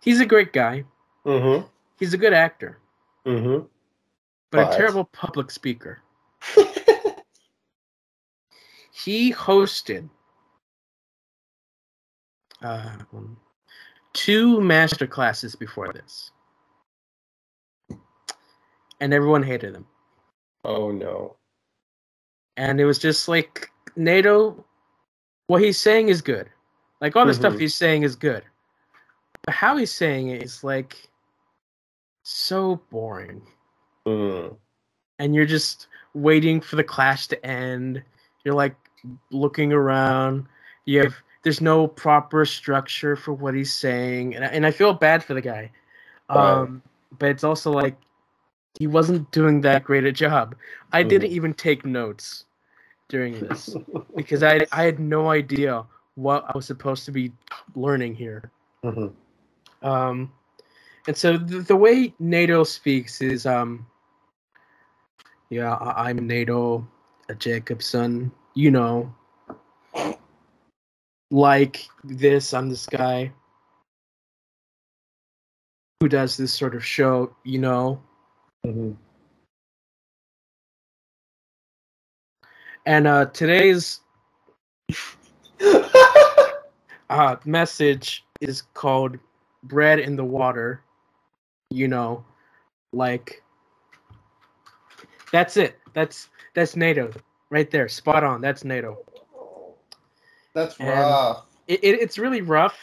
He's a great guy. Mm He's a good actor, hmm. Mm but, But- a terrible public speaker. (laughs) He hosted uh, two master classes before this, and everyone hated him. Oh no. and it was just like NATO. What he's saying is good, like all the stuff Mhm. he's saying is good, but how he's saying it is like so boring, Mm. and you're just waiting for the clash to end. You're like looking around. You have there's no proper structure for what he's saying, and I, and I feel bad for the guy. Um, but it's also like he wasn't doing that great a job. I didn't Mhm. even take notes during this (laughs) because I I had no idea what I was supposed to be learning here. Mhm. Um, and so the, the way NATO speaks is um, yeah, I, I'm NATO, a Jacobson, you know, like this. I'm this guy who does this sort of show, you know. Mhm. And uh, today's (laughs) uh, message is called bread in the water you know like that's it that's that's nato right there spot on that's nato That's And- rough. it, it, it's really rough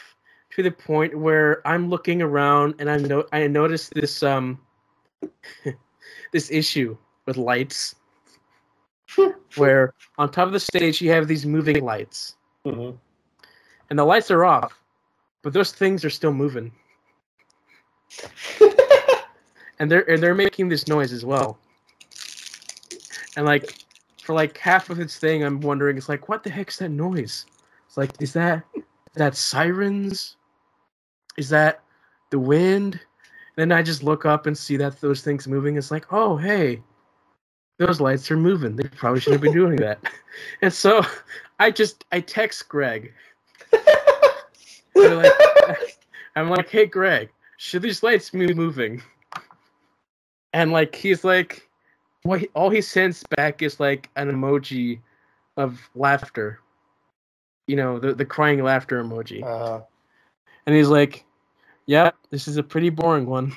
to the point where i'm looking around and i know i noticed this um (laughs) this issue with lights (laughs) where on top of the stage you have these moving lights Mhm. and the lights are off, but those things are still moving, (laughs) and they're and they're making this noise as well. And like for like half of its thing, I'm wondering, it's like, what the heck's that noise? It's like, is that is that sirens? Is that the wind? Then I just look up and see that those things moving. It's like, oh hey, those lights are moving. They probably shouldn't be doing that. (laughs) And so I just I text Greg. Like, (laughs) I'm like, hey Greg, should these lights be moving? And like he's like, what? he- all he sends back is like an emoji of laughter. You know, the the crying laughter emoji. Uh, And he's like, "Yeah, this is a pretty boring one."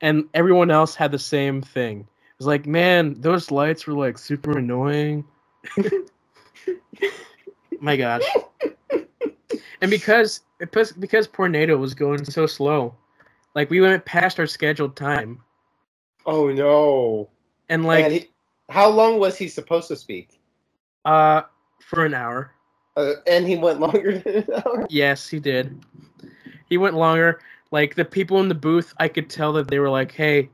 and everyone else had the same thing. It was like, "Man, those lights were like super annoying." (laughs) My gosh. And because because because poor NATO was going so slow, like we went past our scheduled time, oh no. and like and he, how long was he supposed to speak? uh for an hour. Uh, and he went longer than an hour. Yes, he did. He went longer. Like the people in the booth, I could tell that they were like, "Hey,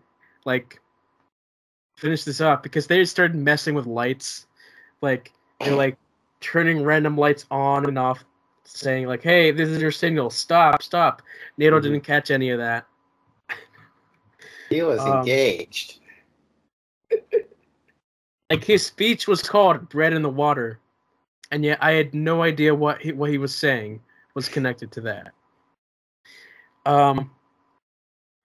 like, finish this up," because they started messing with lights. Like they're like turning random lights on and off, saying like, "Hey, this is your signal. Stop, stop." NATO Mhm. didn't catch any of that. He was Um, engaged. (laughs) Like his speech was called "Bread in the Water," and yet I had no idea what he, what he was saying was connected to that. Um,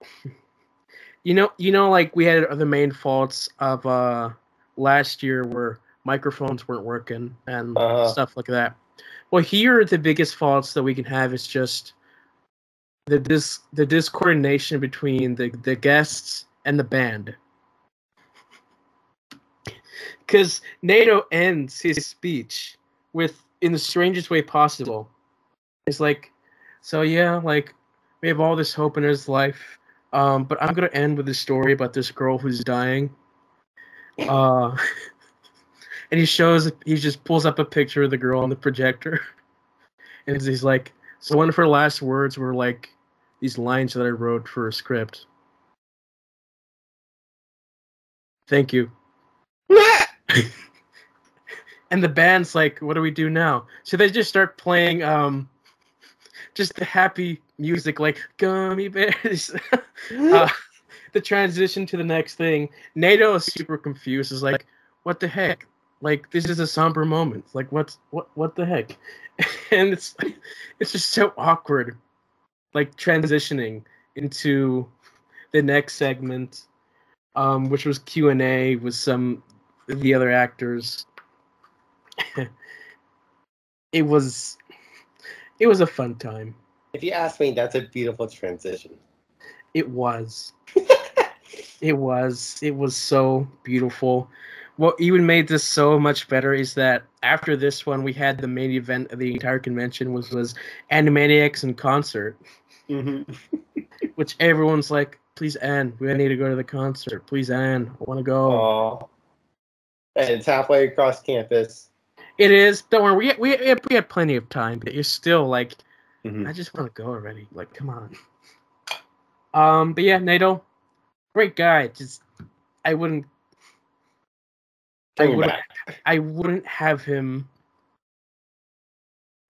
(laughs) you know, you know, like we had the main faults of uh last year where microphones weren't working and Uh-huh. stuff like that. Well, here the biggest faults that we can have is just the dis the discoordination between the the guests and the band. (laughs) Because NATO ends his speech with in the strangest way possible. It's like, so yeah, like we have all this hope in his life, um, but I'm gonna end with a story about this girl who's dying. Uh, (laughs) and he shows, he just pulls up a picture of the girl on the projector, (laughs) and he's like, so one of her last words were like these lines that I wrote for a script. Thank you. (laughs) and the band's like, "What do we do now?" So they just start playing, um, just the happy music, like "Gummy Bears." (laughs) uh, the transition to the next thing, NATO is super confused. Is like, what the heck? Like this is a somber moment. Like what's what what the heck? (laughs) and it's it's just so awkward, like transitioning into the next segment, um, which was Q and A with some of the other actors. (laughs) it was it was a fun time. If you ask me, that's a beautiful transition. It was. (laughs) it was. It was so beautiful. What even made this so much better is that after this one, we had the main event of the entire convention, which was Animaniacs in concert, Mm-hmm. (laughs) which everyone's like, "Please, Anne, we need to go to the concert. Please, Anne, I want to go." Aww. And it's halfway across campus. It is. Don't worry. We had, we had, we had plenty of time, but you're still like, Mhm. I just want to go already. Like, come on. Um, but yeah, Nato, great guy. Just, I wouldn't, I Bring him wouldn't, back. I wouldn't have him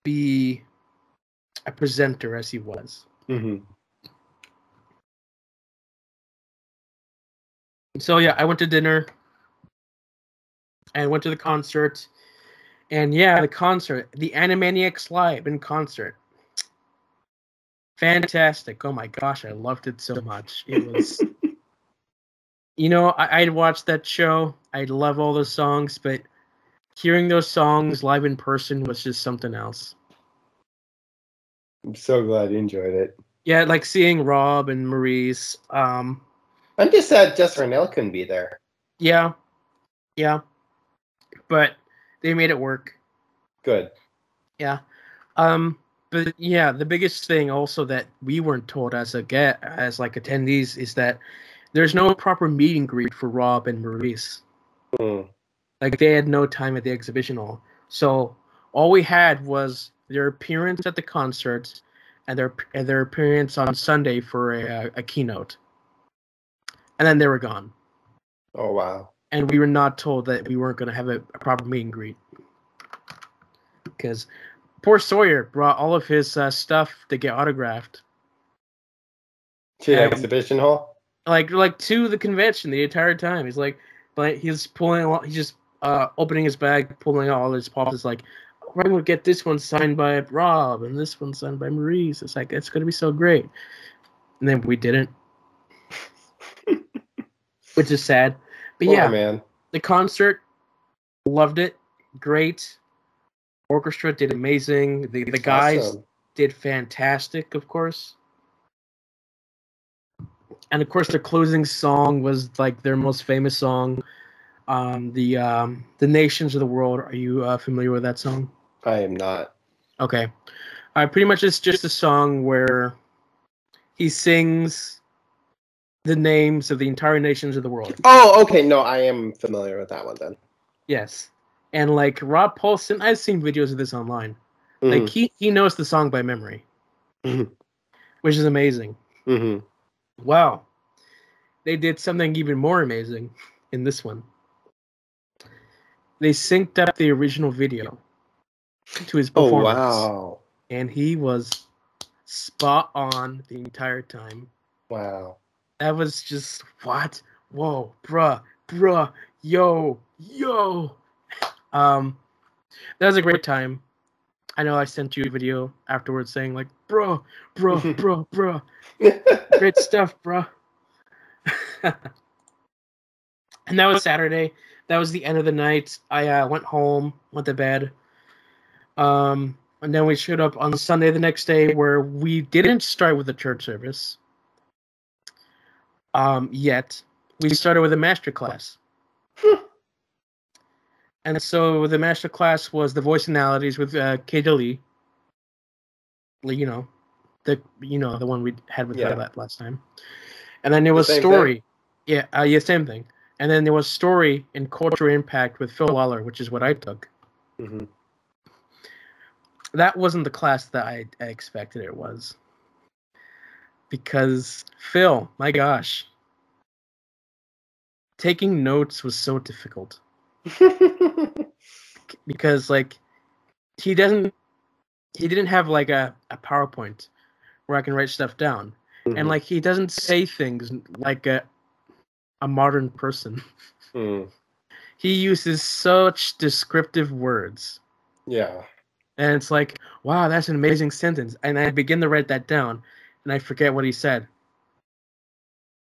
be a presenter as he was. Mhm. So yeah, I went to dinner. and went to the concert. And yeah, the concert, the Animaniacs Live in concert. Fantastic. Oh my gosh, I loved it so much. It was (laughs) You know, I, I'd watch that show. I'd love all the songs, but hearing those songs live in person was just something else. I'm so glad you enjoyed it. Yeah, like seeing Rob and Maurice. Um, I'm just sad Jess Harnell couldn't be there. yeah, yeah, but they made it work. Good. Yeah. Um, but yeah, the biggest thing also that we weren't told as a get as like attendees is that there's no proper meet and greet for Rob and Maurice. Hmm. Like they had no time at the exhibition hall. So all we had was their appearance at the concerts and their and their appearance on Sunday for a, a keynote. And then they were gone. Oh wow. And we were not told that we weren't going to have a, a proper meet and greet. Because poor Sawyer brought all of his uh, stuff to get autographed. To the Um, exhibition hall. like like to the convention the entire time. He's like, but he's pulling, he's just uh opening his bag, pulling out all his pops. Like, we're gonna get this one signed by Rob and this one signed by Maurice. It's like it's gonna be so great, and then we didn't, (laughs) which is sad. But yeah, man. the concert, loved it, great. Orchestra did amazing. The the guys Awesome. did fantastic, of course. And of course, the closing song was like their most famous song, um, the um, "The Nations of the World." Are you uh, familiar with that song? I am not. Okay, uh, pretty much it's just a song where he sings the names of the entire nations of the world. Oh, okay. No, I am familiar with that one then. Yes, and like Rob Paulsen, I've seen videos of this online. Like Mhm. he he knows the song by memory, Mhm. which is amazing. Mhm. Wow. They did something even more amazing in this one. They synced up the original video to his Oh performance. wow. And he was spot on the entire time. Wow. That was just what? Whoa, bruh, bruh, yo, yo. Um that was a great time. I know I sent you a video afterwards saying like, bro, bro, bro, bro. Great stuff, bro. (laughs) and that was Saturday. That was the end of the night. I uh, went home, went to bed. Um, and then we showed up on Sunday the next day where we didn't start with the church service. Um, yet we started with a master class. (laughs) and so the master class was the voice analogies with uh, Kate Lee. You know, the you know the one we had with Yeah. that last time. And then there was same story. Yeah, uh, yeah, same thing. And then there was story and cultural impact with Phil Lollar, which is what I took. Mhm. That wasn't the class that I, I expected it was. Because Phil, my gosh, taking notes was so difficult. (laughs) because like he doesn't he didn't have like a, a PowerPoint where I can write stuff down. Mhm. and like he doesn't say things like a a modern person. Mm. (laughs) He uses such descriptive words. Yeah. And it's like, wow, that's an amazing sentence. And I begin to write that down, and I forget what he said.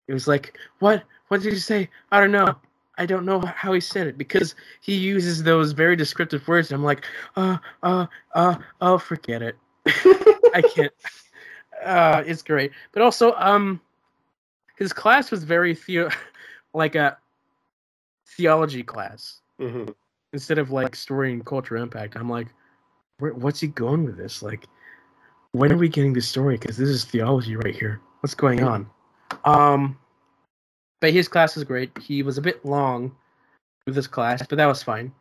It was like, what? What did you say? I don't know. I don't know how he said it because he uses those very descriptive words. And I'm like, uh, uh, uh, oh, forget it. (laughs) I can't. Uh, it's great, but also, um, his class was very theo, (laughs) like a theology class Mhm. instead of like story and culture impact. I'm like, where, what's he going with this? Like, when are we getting the story? Because this is theology right here. What's going on? Um, but his class is great. He was a bit long with this class, but that was fine.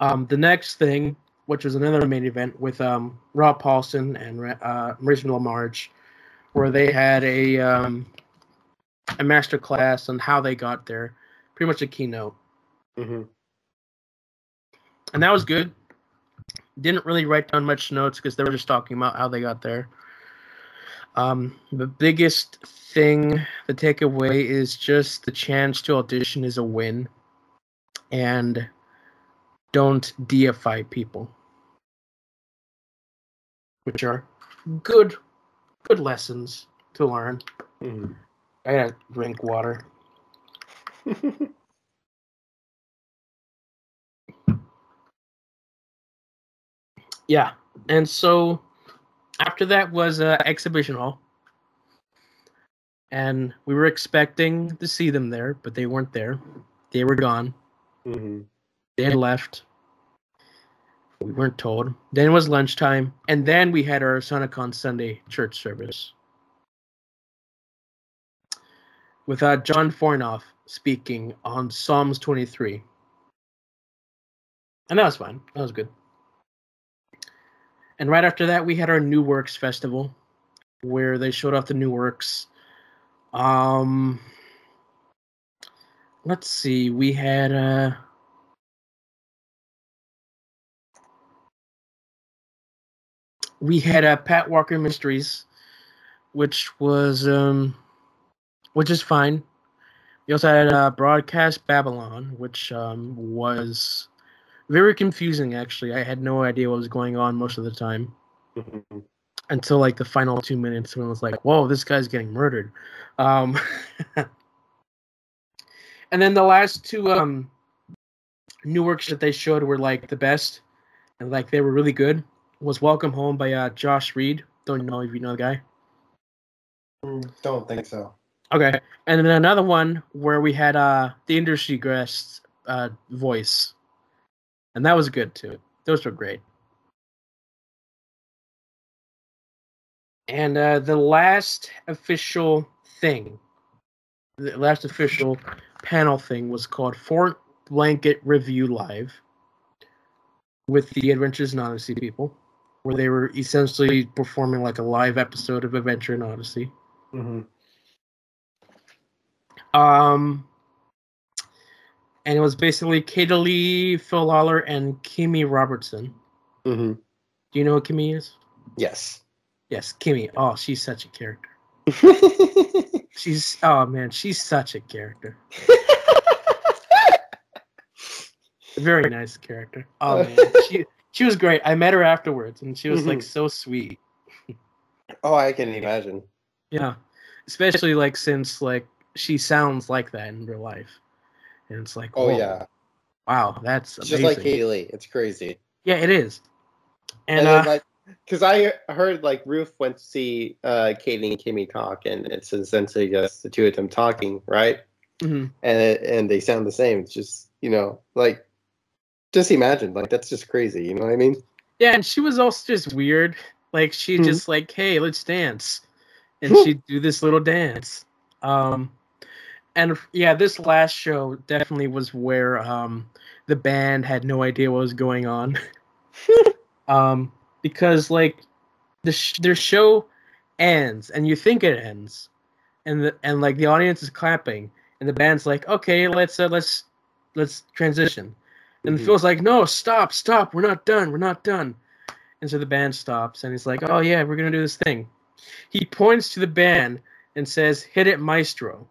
Um, the next thing, which was another main event with um, Rob Paulsen and uh, Maurice LaMarche, where they had a um, a master class on how they got there, pretty much a keynote Mm-hmm. and that was good. Didn't really write down much notes because they were just talking about how they got there. Um, the biggest thing, the takeaway is just the chance to audition is a win, and don't deify people, which are good, good lessons to learn. Mhm. I gotta drink water. (laughs) Yeah, and so after that was uh, exhibition hall, and we were expecting to see them there, but they weren't there. They were gone. Mhm. They had left. We weren't told. Then it was lunchtime, and then we had our SonicCon Sunday church service with uh, John Fornoff speaking on Psalms 23. And that was fine. That was good. And right after that, we had our New Works Festival, where they showed off the new works. Um, let's see. We had uh, we had uh, Pat Walker Mysteries, which was um, which is fine. We also had uh, Broadcast Babylon, which um, was very confusing. Actually, I had no idea what was going on most of the time Mhm. until like the final two minutes when it was like, "Whoa, this guy's getting murdered." Um, (laughs) and then the last two um, new works that they showed were like the best, and like they were really good. Was Welcome Home by uh, Josh Reed. Don't know if you know the guy. Mm, Don't think so. Okay, and then another one where we had uh the industry guest uh voice, and that was good too. Those were great. And uh, the last official thing, the last official panel thing was called Fort Blanket Review Live with the Adventures in Odyssey people, where they were essentially performing like a live episode of Adventure in Odyssey. Mhm. Um, and it was basically Katie Leigh, Phil Lollar, and Kimmy Robertson. Mhm. Do you know who Kimmy is? Yes. Yes, Kimmy. Oh, she's such a character. (laughs) She's oh man, she's such a character. (laughs) Very nice character. Oh man, (laughs) she she was great. I met her afterwards, and she was like Mhm. so sweet. oh, I can imagine. Yeah, especially like since like she sounds like that in real life, and it's like Oh whoa, yeah. wow, that's just like Katie It's crazy. Yeah, it is. And, And, uh, like, because I heard like Ruth went to see uh, Katie and Kimmy talk, and it's essentially just the two of them talking, right? mhm. And it, and they sound the same. It's just you know like just imagine like that's just crazy. You know what I mean? yeah, and she was also just weird. Like she Mhm. just like, hey, let's dance, and she'd do this little dance. Um, and yeah, this last show definitely was where um the band had no idea what was going on. (laughs) um, because like the sh- their show ends, and you think it ends, and the and like the audience is clapping, and the band's like, okay, let's uh, let's let's transition. And Mhm. Phil's like, no, stop, stop, we're not done, we're not done. And so the band stops, and he's like, oh yeah, we're gonna do this thing. He points to the band and says, "Hit it, maestro."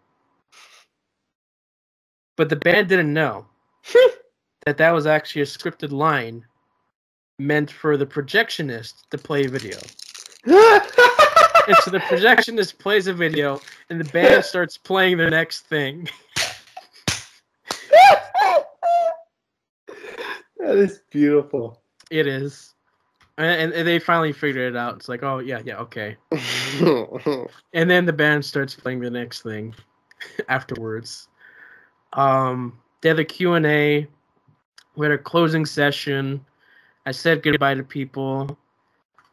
But the band didn't know hmm. that that was actually a scripted line meant for the projectionist to play a video. (laughs) And so the projectionist plays a video, and the band starts playing the next thing. that is beautiful. It is. And, and they finally figured it out. It's like, oh, yeah, yeah, okay. (laughs) And then the band starts playing the next thing (laughs) afterwards. Um, they had a Q&A. We had a closing session. I said goodbye to people.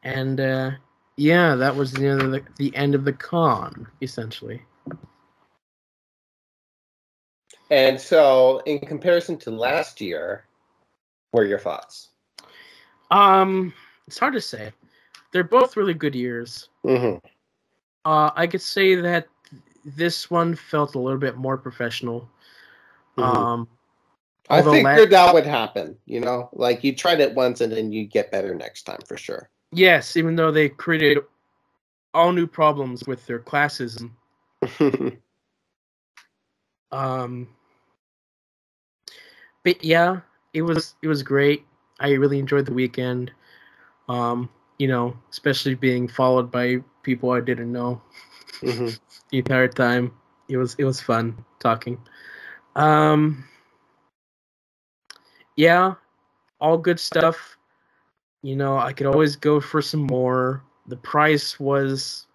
And uh, yeah, that was the end of the, the end of the con, essentially. and so, in comparison to last year, what are your thoughts? Um, it's hard to say. They're both really good years. Mm-hmm. Uh, I could say that this one felt a little bit more professional. Mhm. Um, I Although la- figured that would happen. You know, like you tried it once and then you get better next time for sure. yes, even though they created all new problems with their classism. (laughs) Um, but yeah, it was it was great. I really enjoyed the weekend. Um, you know, especially being followed by people I didn't know Mhm. (laughs) the entire time. It was it was fun talking. Um, yeah, all good stuff. You know, I could always go for some more. The price was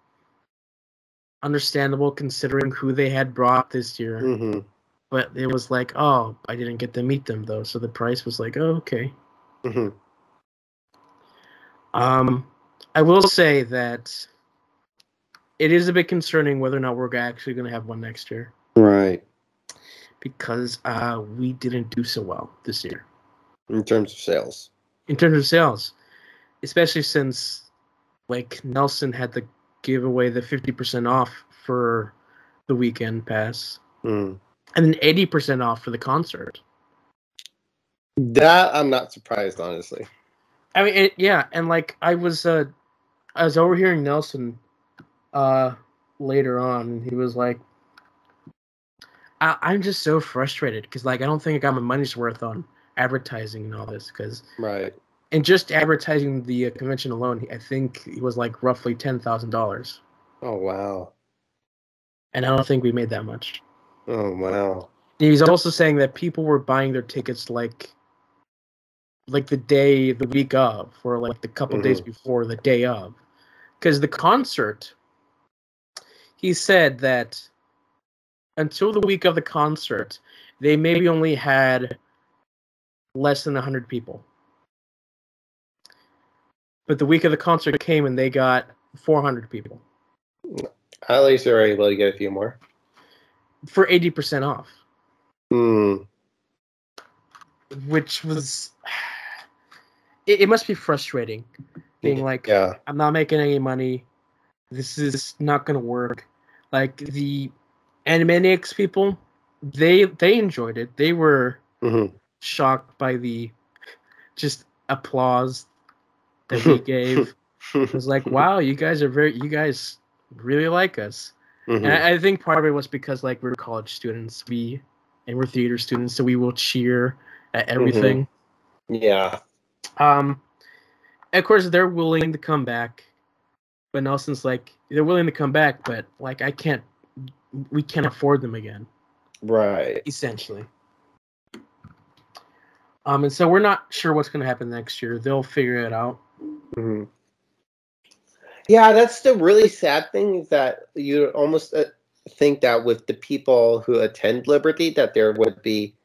understandable considering who they had brought this year Mhm. but it was like, oh, I didn't get to meet them though, so the price was like, oh, okay. Mhm. Um, I will say that it is a bit concerning whether or not we're actually going to have one next year Right. Because uh, we didn't do so well this year In terms of sales. in terms of sales, especially since like Nelson had to give away the fifty percent off for the weekend pass Mm. and then eighty percent off for the concert. That I'm not surprised, honestly. I mean, it, yeah, and like I was, uh, I was overhearing Nelson, uh, later on, and he was like, I, "I'm just so frustrated because like I don't think I got my money's worth on advertising and all this because Right. and just advertising the uh, convention alone, I think it was like roughly ten thousand dollars, Oh wow. and I don't think we made that much." Oh wow. He's also saying that people were buying their tickets like like the day the week of or like the couple days before the day of because the concert he said that until the week of the concert they maybe only had less than 100 people. But the week of the concert came and they got 400 people. At least they're able to get a few more. for 80% off. Hmm. which was it, it must be frustrating. Being like Yeah. i'm not making any money. This is not gonna work. Like the animaniacs people they they enjoyed it. They were hmm shocked by the just applause that we (laughs) gave. It was like wow you guys are very you guys really like us. Mhm. and I, I think part of it was because like we're college students. We and we're theater students so we will cheer at everything. Yeah. um, of course, they're willing to come back, but Nelson's like they're willing to come back, but like I can't, we can't afford them again, Right. essentially. Um, and so we're not sure what's going to happen next year. They'll figure it out. hmm Yeah, that's the really sad thing is that you almost uh, think that with the people who attend Liberty, that there would be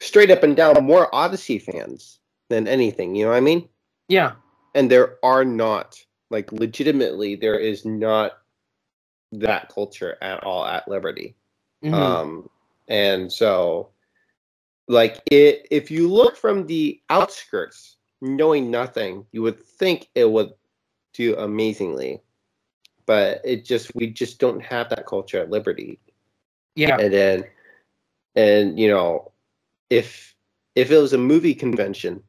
straight up and down more Odyssey fans than anything. You know what I mean? Yeah, And there are not. Like, legitimately, there is not that culture at all at Liberty. Mhm. Um, and so, like, it, if you look from the outskirts, knowing nothing, you would think it would do amazingly. But it just, we just don't have that culture at Liberty. yeah, And then, and you know, if if it was a movie convention,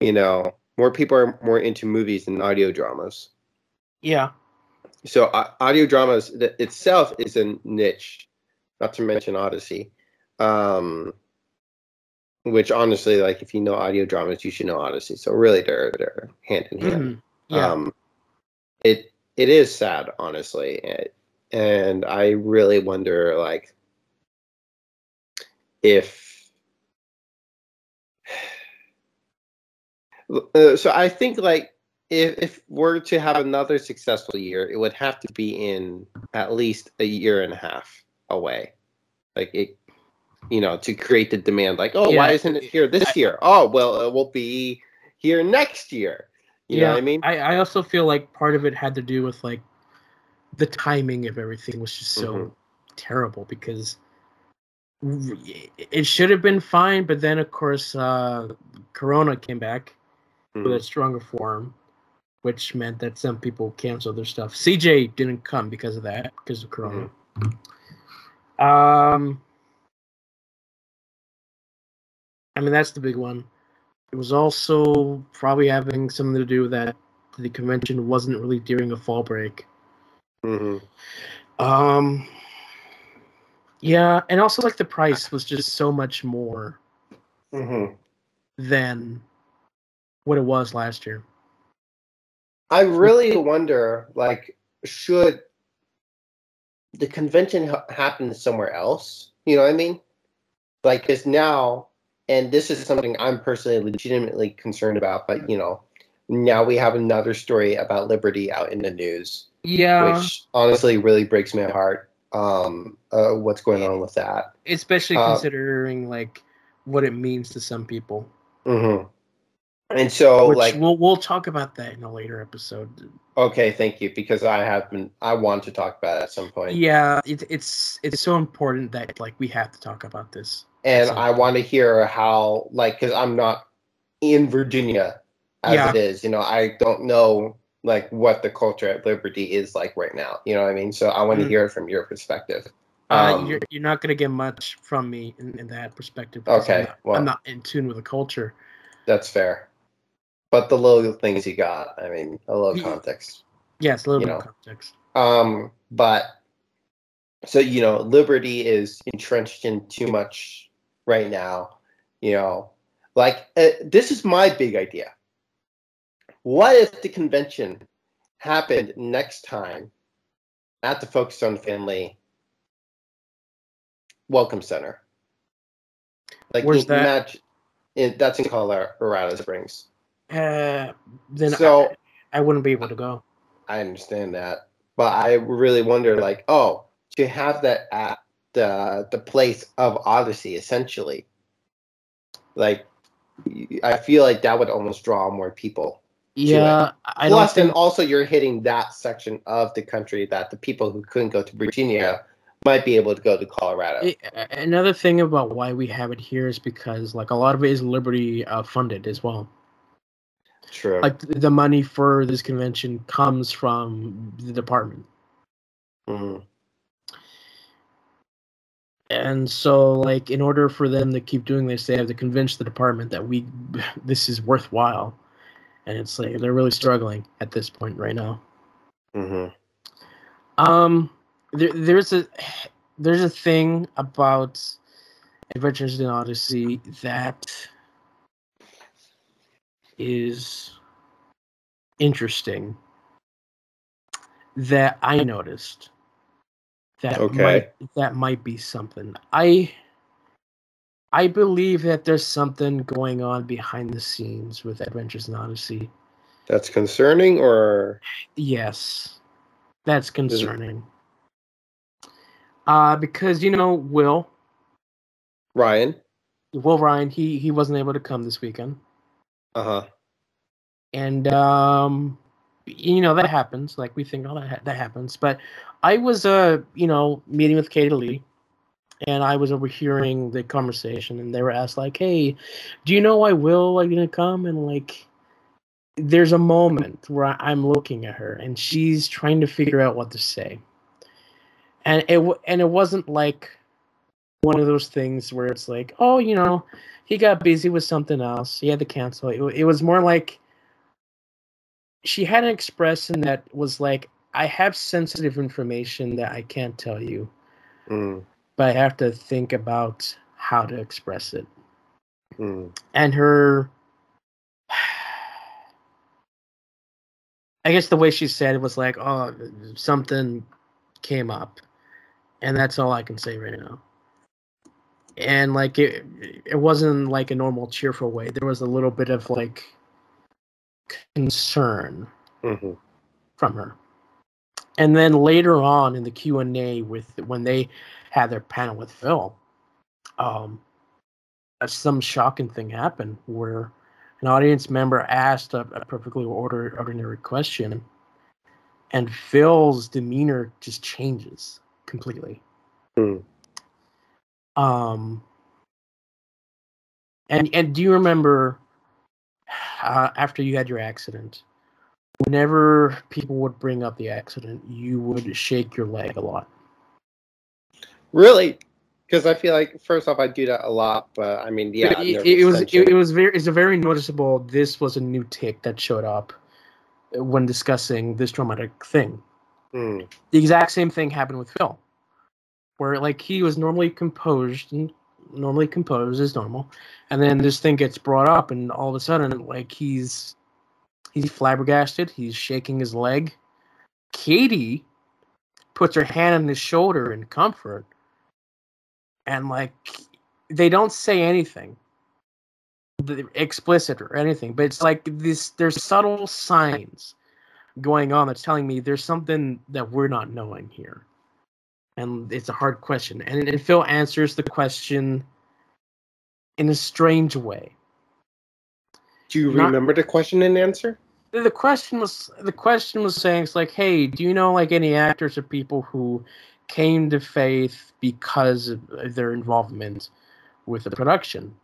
you know, more people are more into movies than audio dramas. yeah. So uh, audio dramas itself is a niche, not to mention Odyssey. Um, which honestly, like if you know audio dramas, you should know Odyssey. So really, they're they're hand in hand. Mhm. Yeah. Um, it it is sad, honestly, It- and I really wonder, like, if. (sighs) Uh, so I think, like, if if we're to have another successful year, it would have to be in at least a year and a half away, like it. You know, to create the demand, like, oh, why isn't it here this year? Oh, well, it will be here next year. You know what I mean? I, I also feel like part of it had to do with like the timing of everything was just so Mhm. terrible because it should have been fine, but then of course uh, Corona came back with Mhm. a stronger form, which meant that some people canceled their stuff. CJ didn't come because of that, because of Corona. Um, I mean that's the big one. It was also probably having something to do with that the convention wasn't really during a fall break. Mhm. Um, yeah, and also like the price was just so much more mm-hmm. than what it was last year. I really wonder, like, should the convention ha- happen somewhere else? You know what I mean? Like, because now, and this is something I'm personally legitimately concerned about, but you know, now we have another story about Liberty out in the news, Yeah, which honestly really breaks my heart. Um, uh, what's going on with that? especially uh, considering like what it means to some people. hmm And so, which like, we'll we'll talk about that in a later episode. okay, thank you, because I have been, I want to talk about it at some point. Yeah, it, it's it's so important that like we have to talk about this. and I want to hear how, like, because I'm not in Virginia as Yeah. it is. You know, I don't know like what the culture at Liberty is like right now. You know what I mean? So I want to Mm. hear it from your perspective. Uh, Um, you're you're not gonna get much from me in, in that perspective. because I'm Okay, not, well. I'm not in tune with the culture. That's fair. But the little things you got, I mean, a little context. Yes, a little bit know. of context. Um, but so you know, Liberty is entrenched in too much right now. You know, like uh, this is my big idea. What if the convention happened next time at the Focus on Family Welcome Center? Like, Where's that? imagine- in- that's in Colorado Springs. Uh, then So- I, I wouldn't be able to go. I understand that, but I really wonder, like, oh, to have that at the the place of Odyssey, essentially, like, I feel like that would almost draw more people. Yeah, I Plus, think. and also you're hitting that section of the country that the people who couldn't go to Virginia might be able to go to Colorado. it- another thing about why we have it here is because like a lot of it is Liberty uh, funded as well. True. Like the money for this convention comes from the department, Mhm. and so like in order for them to keep doing this, they have to convince the department that we (laughs) this is worthwhile, and it's like they're really struggling at this point right now. Mhm. Um, there, there's a there's a thing about Adventures in Odyssey that is interesting that I noticed. That Okay. might that might be something. I I believe that there's something going on behind the scenes with Adventures in Odyssey. That's concerning, or Yes, that's concerning. Uh, because you know Will, Ryan? Will Ryan, he he wasn't able to come this weekend, Uh huh. and um, you know that happens. Like we think, oh, that ha- that happens. But I was uh, you know, meeting with Katie Leigh, and I was overhearing the conversation, and they were asked like, "Hey, do you know why Will like didn't come?" And like, there's a moment where I'm looking at her, and she's trying to figure out what to say, and it and it wasn't like one of those things where it's like, oh, you know, he got busy with something else, he had to cancel. It, it was more like she had an expression that was like, I have sensitive information that I can't tell you, Mm, but I have to think about how to express it. mm, And her, (sighs) I guess the way she said it was like, oh, something came up, and that's all I can say right now. And like it, it wasn't like a normal cheerful way. There was a little bit of like concern mhm. from her. And then later on in the Q and A with when they had their panel with Phil, um, uh, some shocking thing happened where an audience member asked a, a perfectly order, ordinary question, and Phil's demeanor just changes completely. Hmm. Um, and and do you remember uh, after you had your accident? whenever people would bring up the accident, you would shake your leg a lot. Really? Because I feel like first off, I do that a lot, but I mean, yeah, it, it, was it, it was very it's a very noticeable. This was a new tick that showed up when discussing this traumatic thing. Mm, The exact same thing happened with Phil, where like he was normally composed and normally composed as normal, and then this thing gets brought up, and all of a sudden like he's he's flabbergasted. He's shaking his leg. Katie puts her hand on his shoulder in comfort, and like they don't say anything explicit or anything, but it's like this. There's subtle signs going on that's telling me there's something that we're not knowing here, and it's a hard question. And, and Phil answers the question in a strange way. do you not- remember the question and answer? the the question was the question was saying it's like hey do you know like any actors or people who came to faith because of their involvement with the production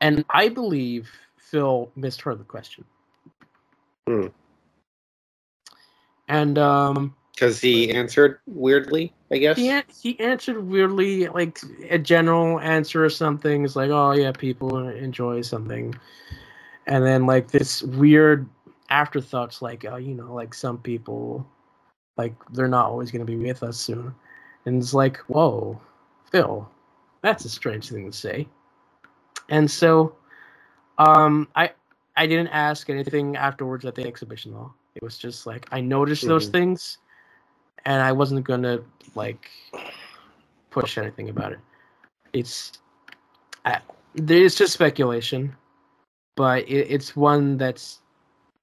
and i believe phil misheard the question Hmm. and um Because he answered weirdly, I guess. he, an- he answered weirdly like a general answer or something. It's like oh yeah people enjoy something. And then like this weird afterthoughts like oh you know like some people like they're not always going to be with us soon. And it's like whoa phil that's a strange thing to say. And so um i i didn't ask anything afterwards at the exhibition though it was just like i noticed those Mhm. things and i wasn't gonna like push anything about it. It's I, it's just speculation but it, it's one that's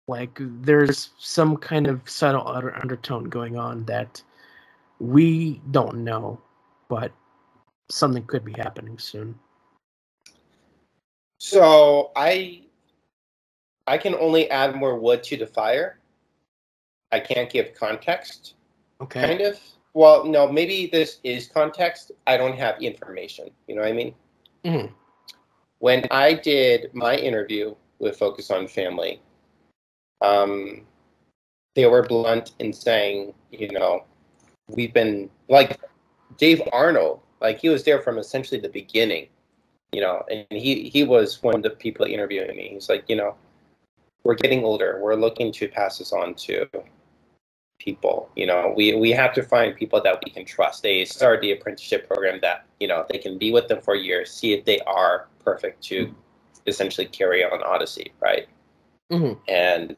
like there's some kind of subtle under, undertone going on that we don't know but something could be happening soon. So I I can only add more wood to the fire. I can't give context, okay kind of. Well, no, maybe this is context. I don't have information. You know what I mean? Mhm. When I did my interview with Focus on Family, um, they were blunt in saying, you know, we've been like Dave Arnold, like he was there from essentially the beginning you know, and he he was one of the people interviewing me. He's like, you know, we're getting older. We're looking to pass this on to people. You know, we we have to find people that we can trust. They start the apprenticeship program that you know they can be with them for years, see if they are perfect to essentially carry on Odyssey, right? Mhm. And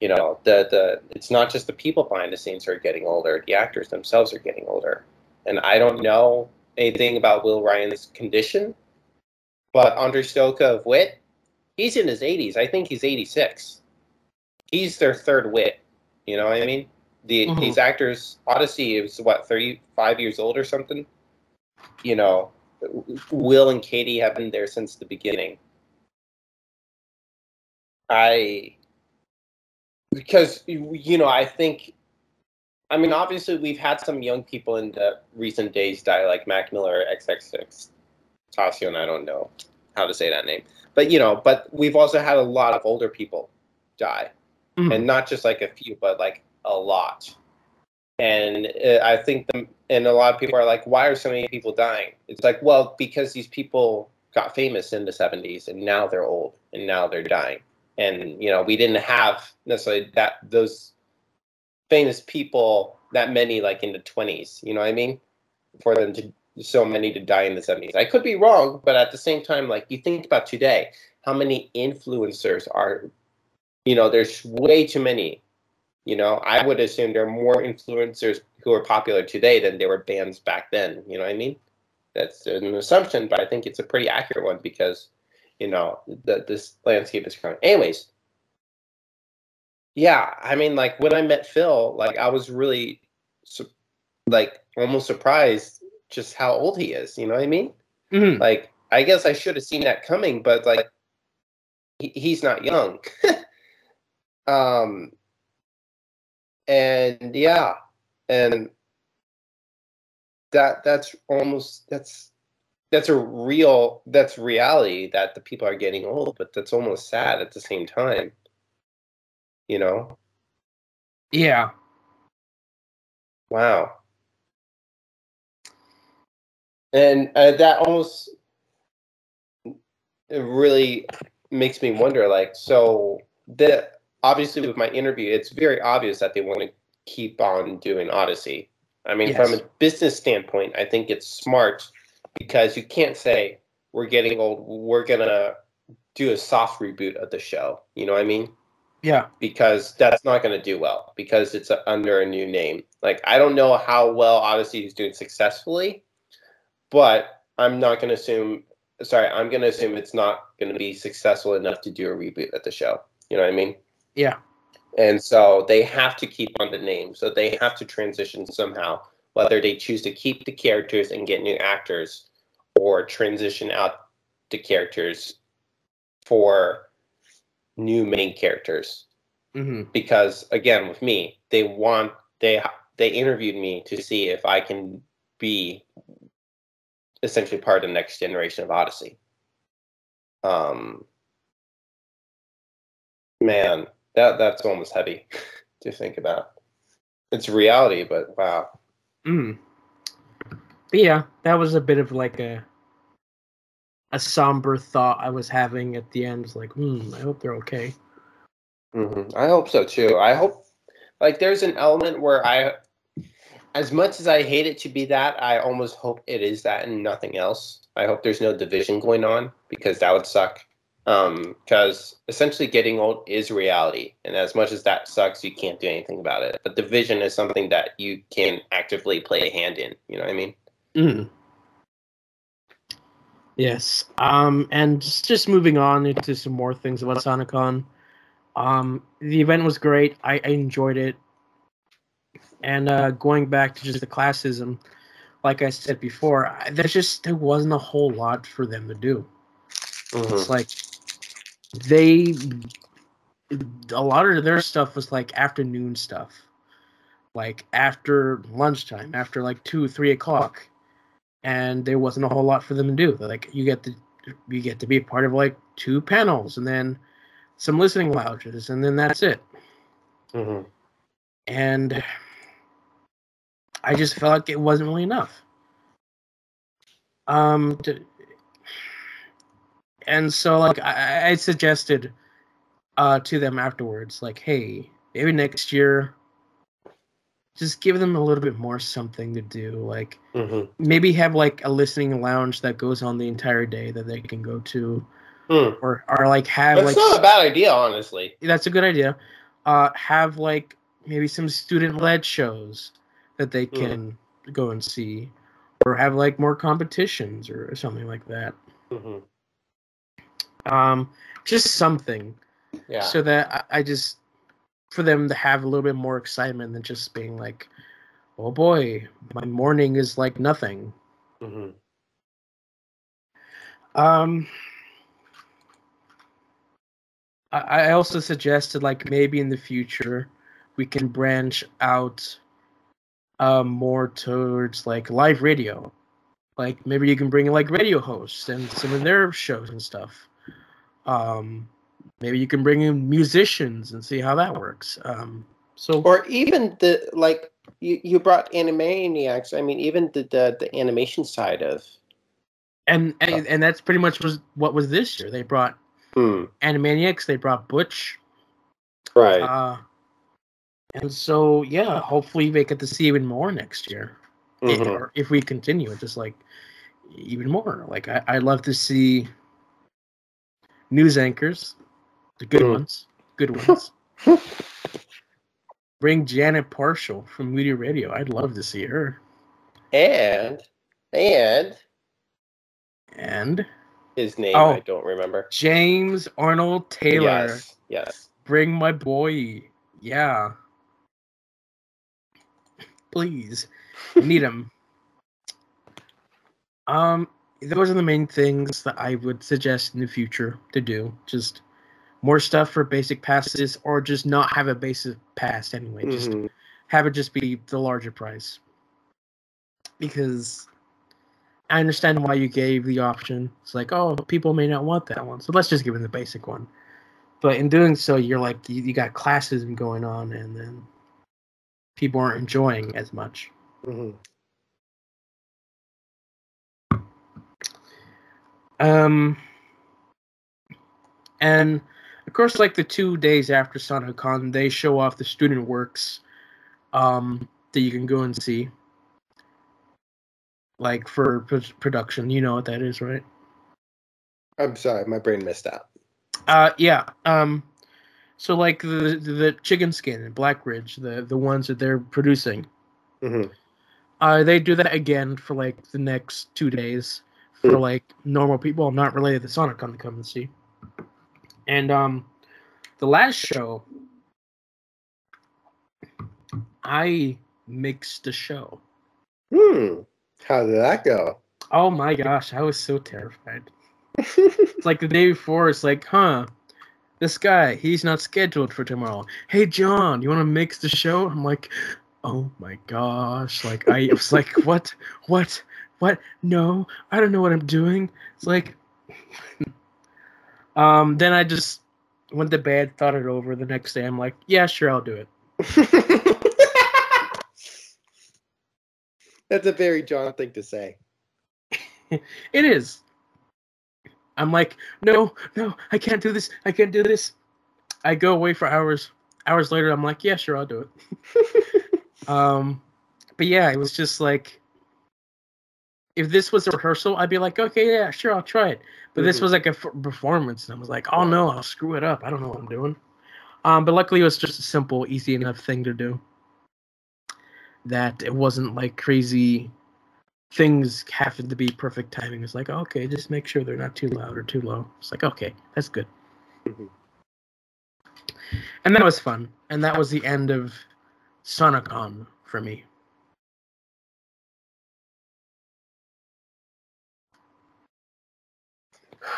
you know, the the it's not just the people behind the scenes who are getting older. The actors themselves are getting older. And I don't know anything about Will Ryan's condition, but Andre Stojka of Whit, he's in his 80s. I think he's 86. He's their third Whit. You know what I mean? The Mhm. these actors, Odyssey is what 35 years old or something. You know, Will and Katie have been there since the beginning. I because you know I think I mean obviously we've had some young people in the recent days die like Mac Miller XXX and I don't know how to say that name but you know but we've also had a lot of older people die Mhm. and not just like a few but like a lot and uh, I think the, and a lot of people are like why are so many people dying it's like well because these people got famous in the 70s and now they're old and now they're dying and you know we didn't have necessarily that those famous people that many like in the 20s. You know what I mean? For them to so many to die in the 70s. I could be wrong, but at the same time, like you think about today, how many influencers are, you know, there's way too many. You know, I would assume there are more influencers who are popular today than there were bands back then. You know what I mean? That's an assumption, but I think it's a pretty accurate one because, you know, the, this landscape is growing. Anyways, yeah, I mean, like when I met Phil, like I was really, su- like almost surprised just how old he is. You know what I mean? Mhm. Like I guess I should have seen that coming, but like he, he's not young. (laughs) um, and yeah, and that that's almost that's that's a real that's reality that the people are getting old, but that's almost sad at the same time. You know? Yeah. Wow. And uh, that almost it really makes me wonder like so the obviously with my interview it's very obvious that they want to keep on doing Odyssey. I mean from a business standpoint I think it's smart because you can't say we're getting old we're going to do a soft reboot of the show. You know what I mean? Yeah. because that's not going to do well because it's a, under a new name. Like I don't know how well Odyssey is doing successfully, but I'm not going to assume. Sorry, I'm going to assume it's not going to be successful enough to do a reboot at the show. You know what I mean? Yeah. And so they have to keep on the name. So they have to transition somehow, whether they choose to keep the characters and get new actors, or transition out the characters for new main characters hmm because again with me they want they they interviewed me to see if i can be essentially part of the next generation of odyssey um man that that's almost heavy (laughs) to think about it's reality but wow Mm. But yeah, that was a bit of like a a somber thought I was having at the end. It's like, hmm, I hope they're okay. hmm I hope so too. I hope like there's an element where I, as much as I hate it to be that, I almost hope it is that and nothing else. I hope there's no division going on because that would suck. Um, because essentially getting old is reality, and as much as that sucks, you can't do anything about it. But the vision is something that you can actively play a hand in. You know what I mean? Mm. Yes. Um, and just, moving on into some more things about SonicCon. Um, the event was great. I, I enjoyed it. And uh, going back to just the classism, like I said before, I, there's just there wasn't a whole lot for them to do. It's like they a lot of their stuff was like afternoon stuff. Like after lunchtime, after like two, three o'clock. And there wasn't a whole lot for them to do. Like you get to you get to be a part of like two panels and then some listening lounges and then that's it. hmm And I just felt like it wasn't really enough. Um, to, and so like I, I suggested uh to them afterwards, like, hey, maybe next year, just give them a little bit more something to do. Like hmm maybe have like a listening lounge that goes on the entire day that they can go to, Hmm. or or like have That's like not a bad idea, honestly. that's a good idea. Uh, have like maybe some student-led shows that they Hmm. can go and see, or have like more competitions or something like that. hmm Um, just something Yeah. so that I, I just for them to have a little bit more excitement than just being like, oh boy, my morning is like nothing. hmm Um, I, I also suggested like maybe in the future we can branch out um more towards like live radio. Like maybe you can bring in like radio hosts and some of their shows and stuff. Um maybe you can bring in musicians and see how that works. Um so or even the like you, you brought animaniacs i mean even the, the the animation side of and, and and that's pretty much was what was this year. They brought hmm, Animaniacs, they brought Butch, right uh And so yeah, hopefully we get to see even more next year. I- Mhm. or if we continue it, just like even more. Like I, I love to see news anchors, the good Mm. ones, good ones. (laughs) Bring Janet Parshall from Moody Radio. I'd love to see her. And and And his name Oh. I don't remember. James Arnold Taylor. Yes. Yes. Bring my boy. Yeah. Please. Need him. (laughs) Um, those are the main things that I would suggest in the future to do. Just more stuff for basic passes, or just not have a basic pass anyway. Just Mhm. have it just be the larger price. Because I understand why you gave the option. It's like, oh, people may not want that one, so let's just give them the basic one. But in doing so, you're like, you, you got classism going on, and then people aren't enjoying as much. Mhm. Um, and of course, like the two days after SonicCon, they show off the student works um, that you can go and see. Like for pro- production, you know what that is, right? I'm sorry, my brain missed out. Uh, yeah. Um, so like the the chicken skin and Black Ridge, the the ones that they're producing, Mhm. uh, they do that again for like the next two days for like normal people not related to SonicCon to come and see. And um, the last show, I mixed the show. Hmm. How did that go? Oh my gosh, I was so terrified. It's (laughs) like the day before, it's like, huh, this guy, he's not scheduled for tomorrow. Hey, John, you want to mix the show? I'm like, oh my gosh. Like, I was like, what, what, what? No, I don't know what I'm doing. It's like, (laughs) um, then I just went to bed, thought it over. The next day, I'm like, yeah, sure, I'll do it. (laughs) That's a very John thing to say. (laughs) It is. I'm like, no, no, I can't do this. I can't do this. I go away for hours. Hours later, I'm like, yeah, sure, I'll do it. um, but yeah, it was just like, if this was a rehearsal, I'd be like, okay, yeah, sure, I'll try it. But this Mhm. was like a f- performance, and I was like, oh no, I'll screw it up. I don't know what I'm doing. Um, but luckily, it was just a simple, easy enough thing to do. That it wasn't like crazy things happened to be perfect timing. It's like, okay, just make sure they're not too loud or too low. It's like, okay, that's good. Mhm. And that was fun. And that was the end of SonicCon for me.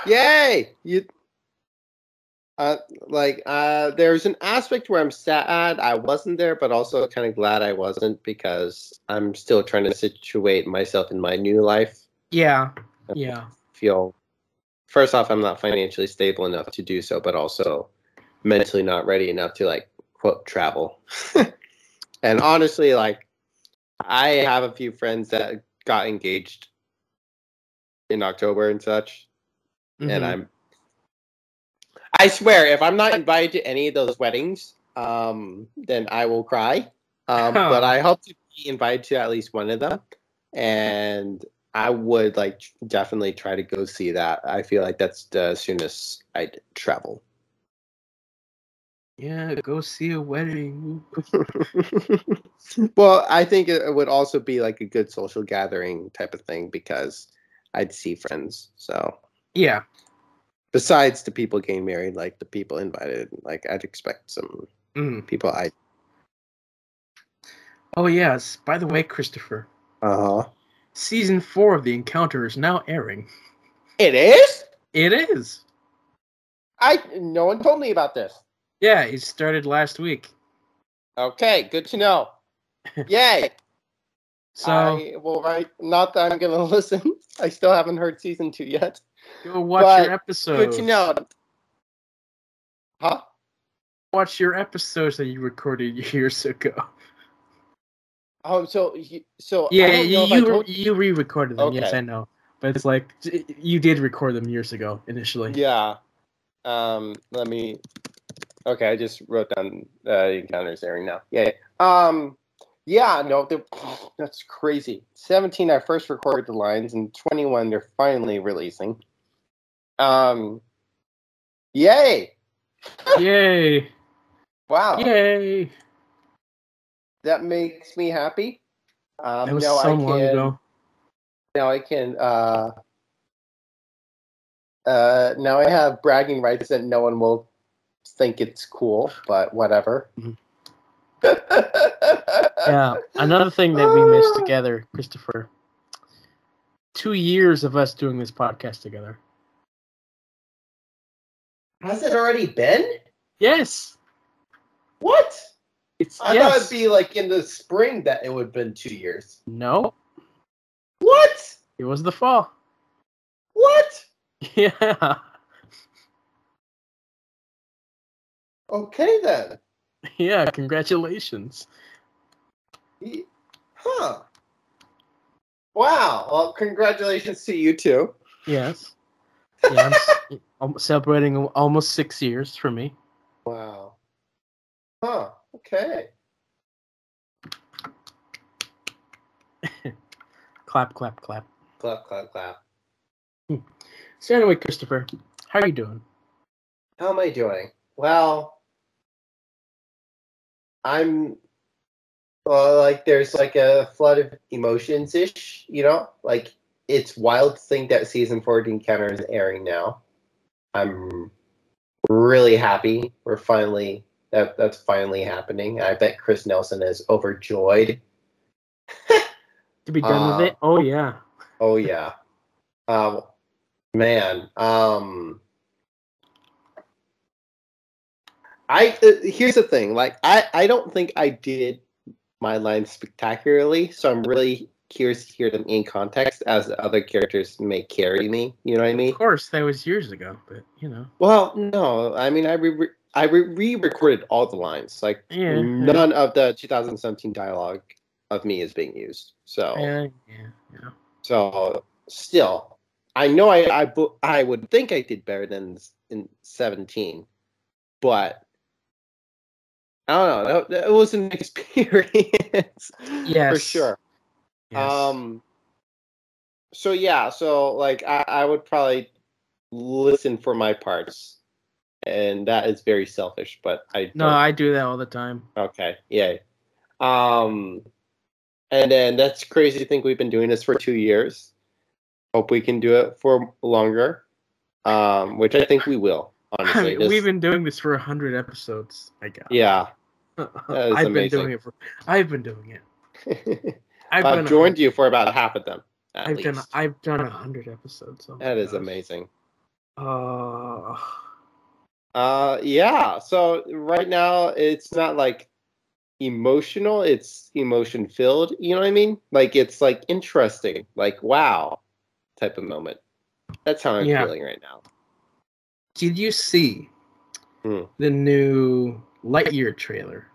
Yay! You uh like uh there's an aspect where I'm sad I wasn't there, but also kind of glad I wasn't because I'm still trying to situate myself in my new life. Yeah. Yeah. Feel first off, I'm not financially stable enough to do so, but also mentally not ready enough to like quote travel. (laughs) and honestly, like I have a few friends that got engaged in October and such. And Mhm. I'm I swear if I'm not invited to any of those weddings, um, then I will cry. Um, Huh. (laughs) but I hope to be invited to at least one of them, and I would like definitely try to go see that. I feel like that's the soonest I'd travel. Yeah, go see a wedding. (laughs) well, I think it would also be like a good social gathering type of thing because I'd see friends. So Yeah. besides the people getting married, like the people invited, like I'd expect some Mm. people I Oh yes. By the way, Christopher, uh huh. season four of The Encounter is now airing. It is. It is. I no one told me about this. Yeah, it started last week. Okay, good to know. (laughs) Yay! So I will write. Not that I'm gonna (laughs) listen. I still haven't heard season two yet. Go watch but your episodes. Good to know. Huh? Watch your episodes that you recorded years ago. Oh, so so I Yeah, don't know you you, told- you re-recorded them. Yes, I know. But it's like you did record them years ago initially. Yeah. Um. Let me. Okay, I just wrote down uh, encounters airing now. Yeah. Um. Yeah. No, (sighs) that's crazy. Seventeen, I first recorded the lines, and twenty-one, they're finally releasing. Um. Yay! Yay! Wow. Yay! That makes me happy. Um, That was now so I long can, ago. Now I can. Uh, uh, now I have bragging rights that no one will think it's cool, but whatever. Mhm. (laughs) Yeah. Another thing that we missed together, Christopher. Two years of us doing this podcast together. Has it already been? Yes. What? It's I yes. thought it'd be like in the spring that it would have been two years. no. What? It was the fall. What? (laughs) Yeah. Okay then. Yeah. Congratulations. Huh. Wow. Well, congratulations to you too. Yes. Yeah. (laughs) I'm s- I'm celebrating almost six years for me. Wow. Huh. Okay. (laughs) Clap, clap, clap. Clap, clap, clap. Hmm. So anyway, Christopher, how are you doing? How am I doing? Well, I'm well, like there's like a flood of emotions ish, you know? Like it's wild to think that season four of Encounter is airing now. I'm really happy. We're finally that that's finally happening. I bet Chris Nelson is overjoyed. (laughs) To be done Uh, with it? Oh yeah. Oh yeah. Um man, um I uh, here's the thing, like I I don't think I did my line spectacularly, so I'm really curious to hear them in context as the other characters may carry me, you know what I mean? Of course, that was years ago, but you know. Well, no, I mean I re- I re- re-recorded all the lines. Like Yeah. none of the 2017 dialogue of me is being used. So Yeah, yeah, yeah. So still, I know I I, I would think I did better than in 17, but I don't know. That was an (laughs) experience Yes. for sure. Yes. Um. So yeah, so like I, I would probably listen for my parts, and that is very selfish. But I no, don't- I do that all the time. Okay, yay. Um, and then that's crazy to think we've been doing this for two years. Hope we can do it for longer, um, which I think we will. Honestly, (laughs) This- We've been doing this for a hundred episodes. I guess. yeah. (laughs) I've been doing it for. I've been doing it. (laughs) I've, I've joined you for about half of them. I've least. done. I've done a hundred episodes. Oh that is gosh. amazing. Uh, Uh, yeah. So right now it's not like emotional; it's emotion filled. You know what I mean? Like it's like interesting, like wow, type of moment. That's how I'm Yeah. feeling right now. did you see Hmm. the new Lightyear trailer?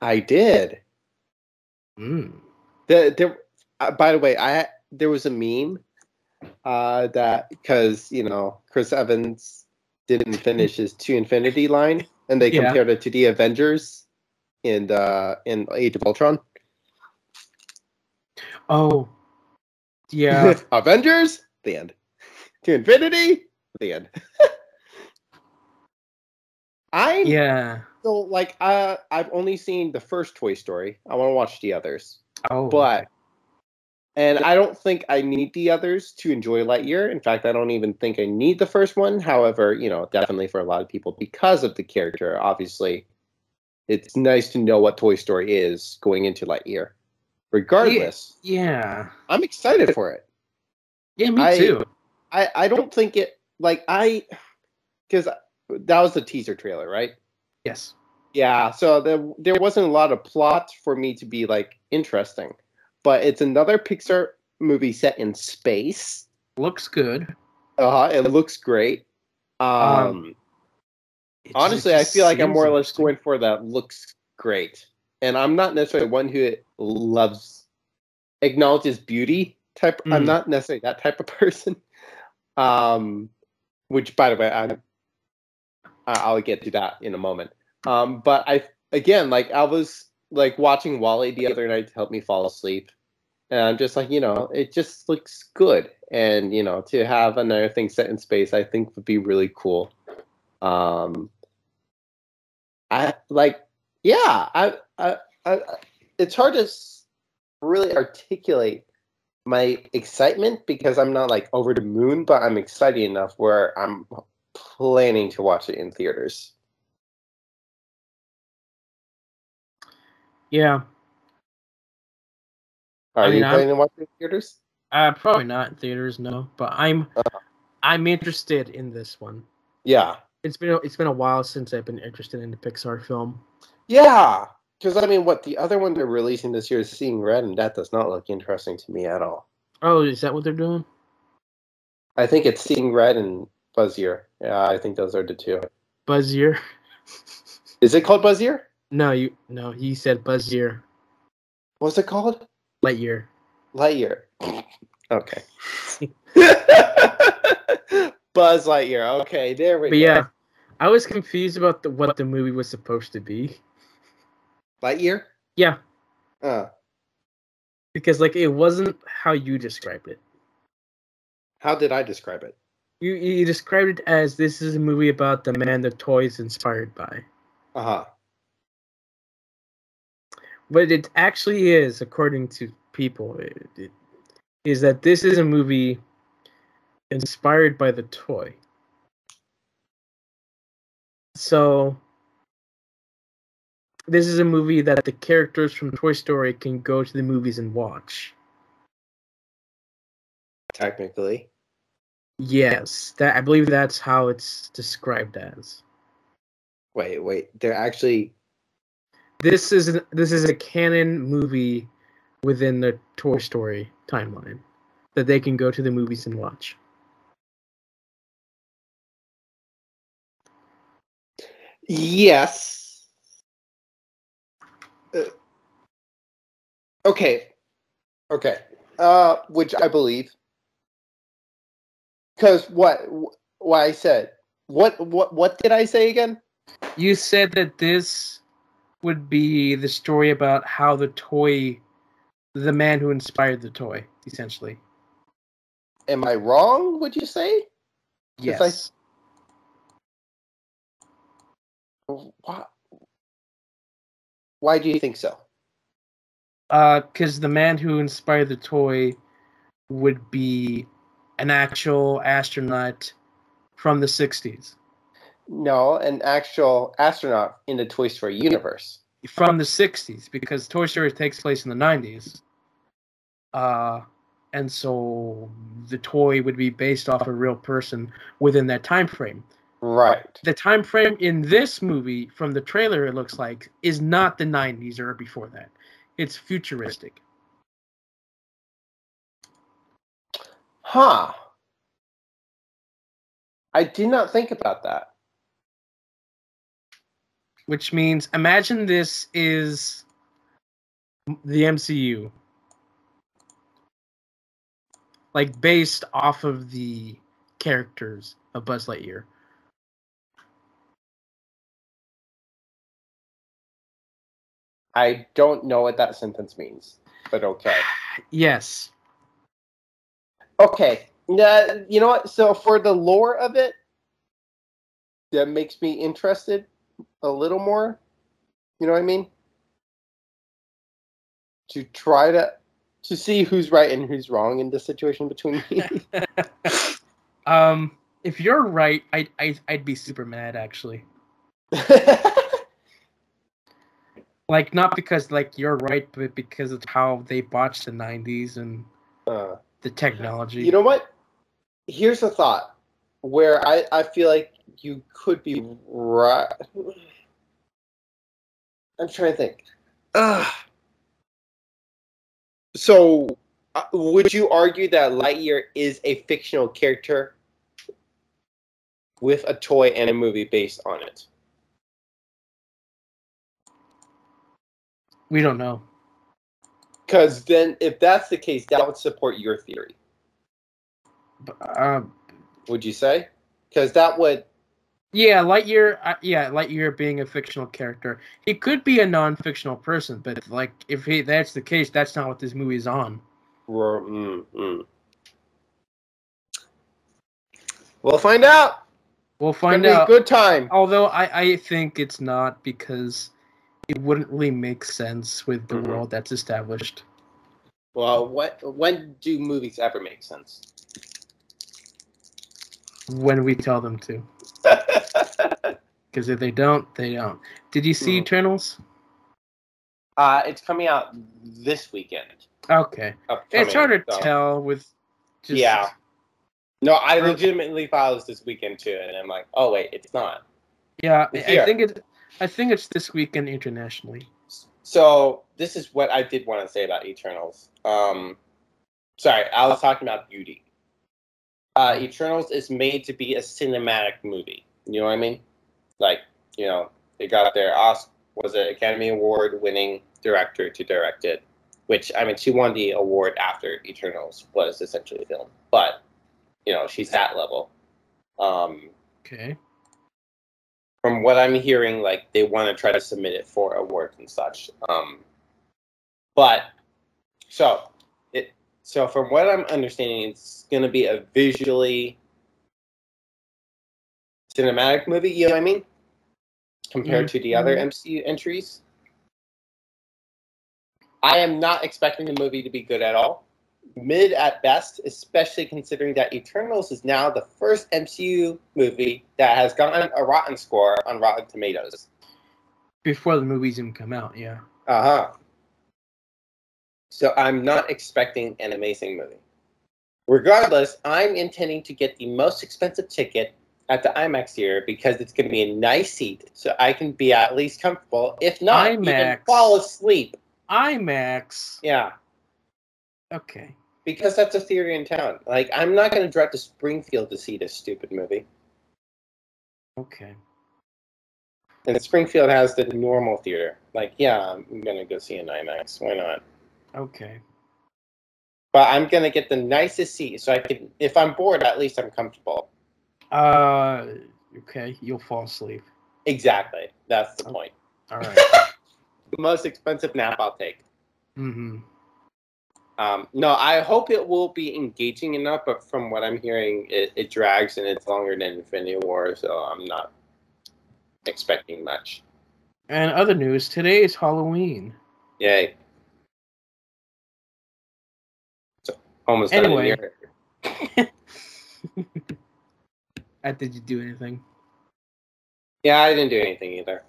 I did. Mm. The, there, uh, by the way, I there was a meme uh, that because you know Chris Evans didn't finish his to infinity line, and they Yeah. compared it to the Avengers in uh, in Age of Ultron. Oh, yeah. (laughs) Avengers, the end. To infinity, the end. (laughs) I yeah. so like uh, I've only seen the first Toy Story. I want to watch the others. Oh, but and I don't think I need the others to enjoy Lightyear. In fact, I don't even think I need the first one. However, you know, definitely for a lot of people because of the character, obviously, it's nice to know what Toy Story is going into Lightyear. Regardless, yeah. I'm excited for it. Yeah, me I- too. I I don't think it like I because that was the teaser trailer, right? Yes. Yeah, so there there wasn't a lot of plot for me to be like interesting, but it's another Pixar movie set in space. Looks good. Uh, huh. it looks great. Um, Um, honestly, I feel like I'm more or less going for that looks great, and I'm not necessarily one who loves acknowledges beauty type. I'm Mm. not necessarily that type of (laughs) person. Um, which by the way, I'm I- I'll get to that in a moment. Um, but I again, like I was like watching WALL-E the other night to help me fall asleep, and I'm just like, you know, it just looks good, and you know, to have another thing set in space, I think would be really cool. Um, I like, yeah, I, I, I it's hard to really articulate my excitement because I'm not like over the moon, but I'm excited enough where I'm planning to watch it in theaters. Yeah, Are I mean, you I'm- planning to watch in theaters? uh, probably not in theaters, no. But I'm Uh. I'm interested in this one. Yeah, It's been a, it's been a while since I've been interested in a Pixar film. yeah. Because I mean, what the other one they're releasing this year is Seeing Red, and that does not look interesting to me at all. Oh, is that what they're doing? I think it's Seeing Red and Buzzier. Yeah, I think those are the two. Buzzier? (laughs) Is it called Buzzier? No, you no. He said Buzz Year. What's it called? Lightyear. Lightyear. Okay. (laughs) Buzz Lightyear. Okay, there we But go. yeah, I was confused about the, what the movie was supposed to be. Lightyear? Yeah, Uh, because like it wasn't how you described it. how did I describe it? You you described it as this is a movie about the man the toys inspired by. Uh huh. What it actually is, according to people, it, it, is that this is a movie inspired by the toy. So, this is a movie that the characters from Toy Story can go to the movies and watch. Technically. Yes, that I believe that's how it's described as. Wait, wait. They're actually. This is this is a canon movie within the Toy Story timeline that they can go to the movies and watch. Yes. Uh, okay. Okay. Uh, which I believe. Because what? What I said. What? What? What did I say again? You said that this would be the story about how the toy, the man who inspired the toy, essentially. Am I wrong? Would you say? Yes, I- Why? Why do you think so? because Uh, the man who inspired the toy would be an actual astronaut from the 60s. No, an actual astronaut in the Toy Story universe. From the 60s, because Toy Story takes place in the 90s. Uh, and so the toy would be based off a real person within that time frame. Right. The time frame in this movie, from the trailer, it looks like, is not the 90s or before that. It's futuristic. Huh. I did not think about that. Which means imagine this is the MCU like based off of the characters of Buzz Lightyear. I don't know what that sentence means, but okay. (sighs) Yes. Okay. You know what? So for the lore of it, that makes me interested a little more. You know what I mean? To try to to see who's right and who's wrong in this situation between me. (laughs) um if you're right, I I I'd be super mad actually. (laughs) Like not because like you're right, but because of how they botched the 90s and uh, the technology. you know what? Here's a thought where I, I feel like you could be right. I'm trying to think. Ugh. So, uh, would you argue that Lightyear is a fictional character with a toy and a movie based on it? we don't know. Because then, if that's the case, that would support your theory. Um Would you say? Because that would Yeah, Lightyear. Uh, yeah, Lightyear being a fictional character, he could be a non-fictional person, but like if he, that's the case, that's not what this movie is on. Ro- mm, mm. We'll find out. We'll find gonna be a out. good time. Although I, I think it's not because it wouldn't really make sense with the Mhm. world that's established. Well, what when do movies ever make sense? when we tell them to. (laughs) Because if they don't, they don't. Did you see Mhm. Eternals? uh, it's coming out this weekend. Okay, upcoming, it's hard to so- tell with. Just, Yeah. No, I legitimately thought it was this weekend too, and I'm like, oh wait, it's not. yeah. It's I think it. I think it's this weekend internationally. So this is what I did want to say about Eternals. Um, sorry, I was talking about beauty. Uh, Eternals is made to be a cinematic movie. You know what I mean? Like, you know, they got their Oscar was an Academy Award winning director to direct it, which I mean, she won the award after Eternals was essentially filmed, but you know, she's that level. Um, Okay. from what I'm hearing, like they want to try to submit it for awards and such. Um, but so so from what I'm understanding, it's going to be a visually cinematic movie. You know what I mean? Compared to the other MCU entries. I am not expecting the movie to be good at all. Mid at best, especially considering that Eternals is now the first MCU movie that has gotten a rotten score on Rotten Tomatoes. Before the movies even come out, yeah. Uh huh. So I'm not expecting an amazing movie. Regardless, I'm intending to get the most expensive ticket at the IMAX here because it's going to be a nice seat, so I can be at least comfortable. If not, even fall asleep. IMAX. Yeah, Okay. because that's a theater in town. Like I'm not going to drive to Springfield to see this stupid movie. Okay. And Springfield has the normal theater. Like, yeah, I'm going to go see an IMAX. Why not? Okay. But I'm going to get the nicest seat so I can, if I'm bored, at least I'm comfortable. Uh. Okay. You'll fall asleep. Exactly. That's the Oh. point. All right. (laughs) The most expensive nap I'll take. mm-hmm. Um, no, I hope it will be engaging enough, but from what I'm hearing, it, it drags and it's longer than Infinity War, so I'm not expecting much. And other news. Today is Halloween. Yay. Almost Anyway. Uh, (laughs) did you do anything? Yeah, I didn't do anything either.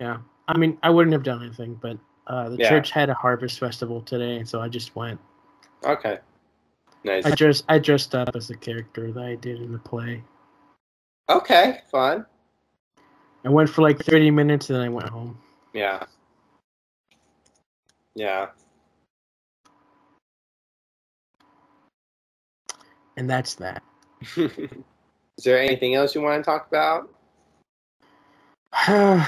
Yeah. I mean, I wouldn't have done anything, but uh, the Yeah. church had a harvest festival today, and so I just went. Okay. Nice. I dressed. I dressed up as a character that I did in the play. Okay, fun. I went for like 30 minutes, and then I went home. Yeah. Yeah. And that's that. (laughs) Is there anything else you want to talk about? (sighs)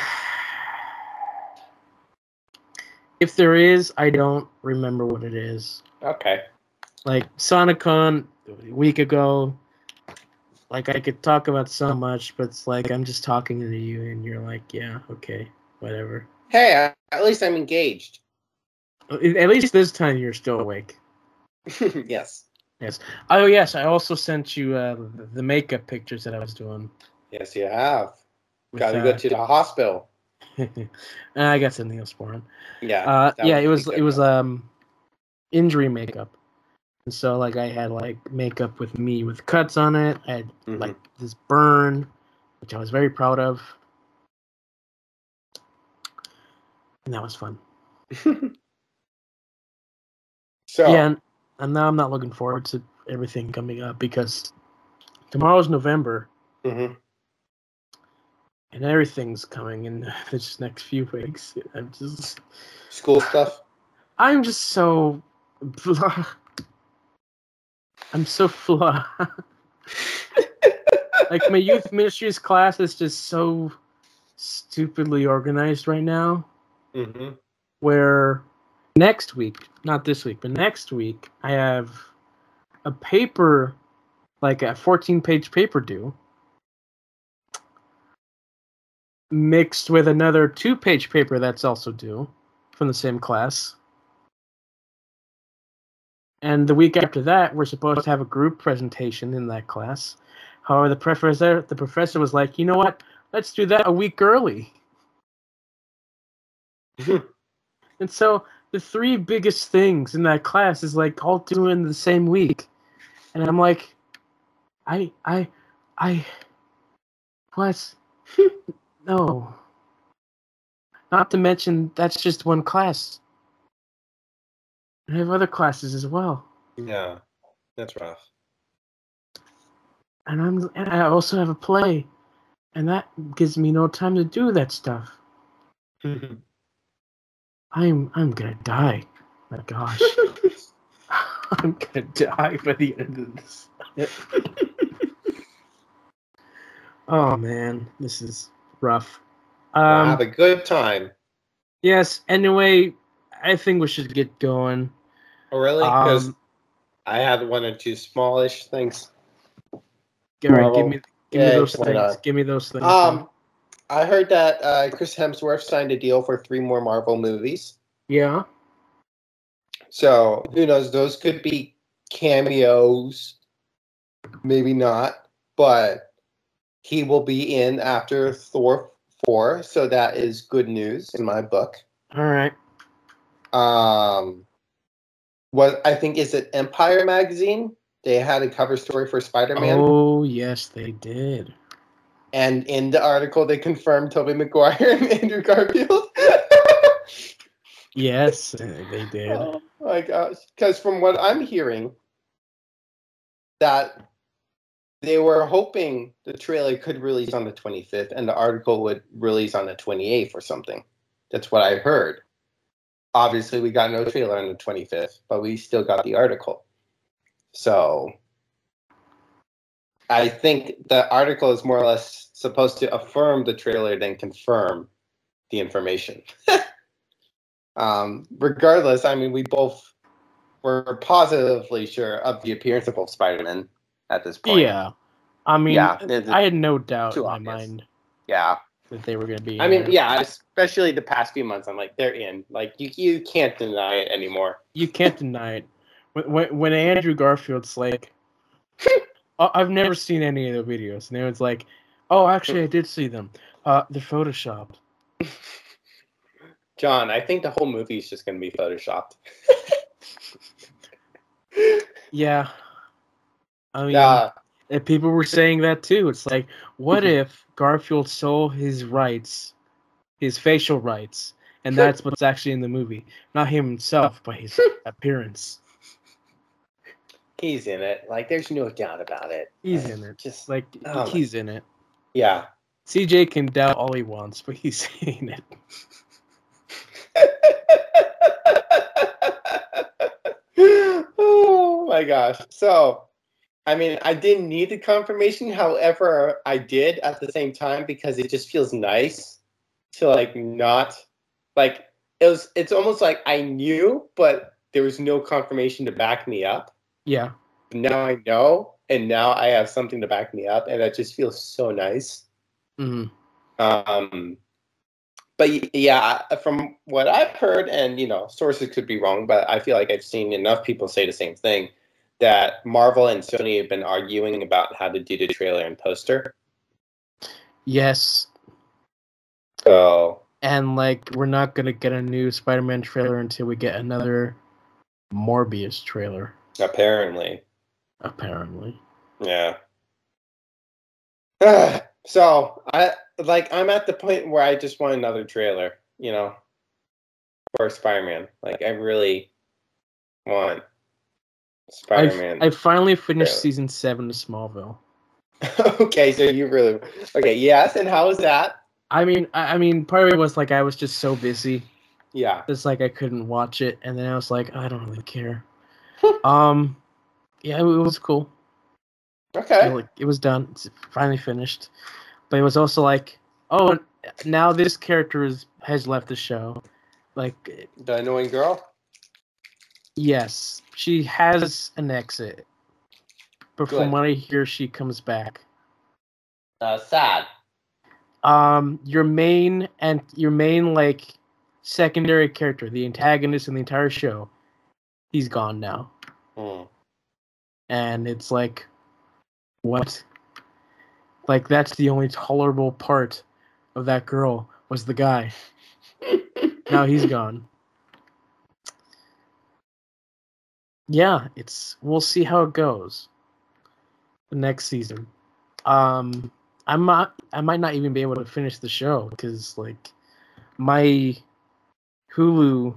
if there is, I don't remember what it is. Okay. Like SonicCon a week ago, like I could talk about so much, but it's like I'm just talking to you, and you're like, yeah, okay, whatever. Hey, at least I'm engaged. Uh, at least this time you're still awake. (laughs) yes. Oh yes, I also sent you uh, the- makeup pictures that I was doing. Yes, you have. with, Got to uh, go to the hospital. (laughs) I got some Neosporin. Yeah. Uh, yeah, it was it was um injury makeup, and so like I had like makeup with me with cuts on it. I had Mhm. like this burn, which I was very proud of, and that was fun. (laughs) so, Yeah, and, and now I'm not looking forward to everything coming up because tomorrow's November mhm. and everything's coming in (laughs) this next few weeks. I'm just school stuff. I'm just so blah. I'm so flaw. (laughs) like my youth ministries class is just so stupidly organized right now. hmm Where next week, not this week, but next week, I have a paper, like a 14 page paper due. mixed with another two-page paper that's also due from the same class. And the week after that, we're supposed to have a group presentation in that class. However, the professor the professor was like, "You know what? Let's do that a week early." (laughs) and so the three biggest things in that class is like all due in the same week, and I'm like, I I I what? (laughs) no. Not to mention that's just one class. I have other classes as well. Yeah, that's rough. And I'm and I also have a play. And that gives me no time to do that stuff. (laughs) I'm I'm gonna die. My gosh. (laughs) I'm gonna die by the end of this. (laughs) oh man, this is rough. Um, have a good time. yes. Anyway, I think we should get going. Oh, really? Because Um, I had one or two smallish things. All right, give me give me those things. not? Give me those things. Um, I heard that uh, Chris Hemsworth signed a deal for three more Marvel movies. yeah. So who knows? Those could be cameos, maybe not, but he will be in after Thor four, so that is good news in my book. All right. Um, what I think is it Empire magazine? They had a cover story for Spider Man, Oh yes, they did. And in the article they confirmed Tobey Maguire (laughs) and Andrew Garfield. Yes, uh, they did. Oh my gosh! Because from what I'm hearing, that they were hoping the trailer could release on the 25th, and the article would release on the 28th or something. That's what I heard. Obviously, we got no trailer on the 25th, but we still got the article. So I think the article is more or less supposed to affirm the trailer than confirm the information. (laughs) um, regardless, I mean, we both were positively sure of the appearance of both Spider-Man at this point. Yeah. I mean, Yeah, I had no doubt in my obvious. mind Yeah. that they were going to be. I mean, there. yeah, especially the past few months, I'm like, they're in. Like, you, you can't deny it anymore. you can't deny it. When, when, when Andrew Garfield's like, "I- (laughs) I've never seen any of the videos, and everyone's like, oh, actually, I did see them. Uh, they're photoshopped. John, I think the whole movie is just going to be photoshopped. (laughs) Yeah. I mean, Yeah. and people were saying that too. It's like, what (laughs) if Garfield sold his rights, his facial rights, and that's what's actually in the movie? Not him himself, but his (laughs) appearance. He's in it. Like, there's no doubt about it. He's Like, in it. Just, Like, Oh my- he's in it. yeah. CJ can doubt all he wants, but he's (laughs) in it. oh my gosh. So, I mean, I didn't need the confirmation. However, I did at the same time because it just feels nice to like not like it was. It's almost like I knew, but there was no confirmation to back me up. Yeah. Now I know, and now I have something to back me up, and that just feels so nice. hmm Um, but yeah, from what I've heard, and you know, sources could be wrong, but I feel like I've seen enough people say the same thing that Marvel and Sony have been arguing about how to do the trailer and poster. Yes. So And like, we're not gonna get a new Spider-Man trailer until we get another Morbius trailer, apparently, apparently. yeah. (sighs) so I like I'm at the point where I just want another trailer, you know, for Spider-Man. Like I really want Spider-Man. I finally finished trailer. season seven of Smallville. (laughs) okay, so you really okay? Yes, and how was that? I mean, I, I mean, part of it was like I was just so busy, Yeah. it's like I couldn't watch it, and then I was like, I don't really care. Um, yeah, it, was cool. Okay. It, like, it was done. It's finally finished, but it was also like, oh, now this character is has left the show. Like, The annoying girl. yes, she has an exit, but Good. from what I hear, she comes back. Uh, sad. um your main and your main like secondary character, the antagonist in the entire show, he's gone now. Mm. And it's like what? Like that's the only tolerable part of that girl was the guy. (laughs) now he's gone. Yeah, it's we'll see how it goes. The next season. Um I'm not I might not even be able to finish the show because like my Hulu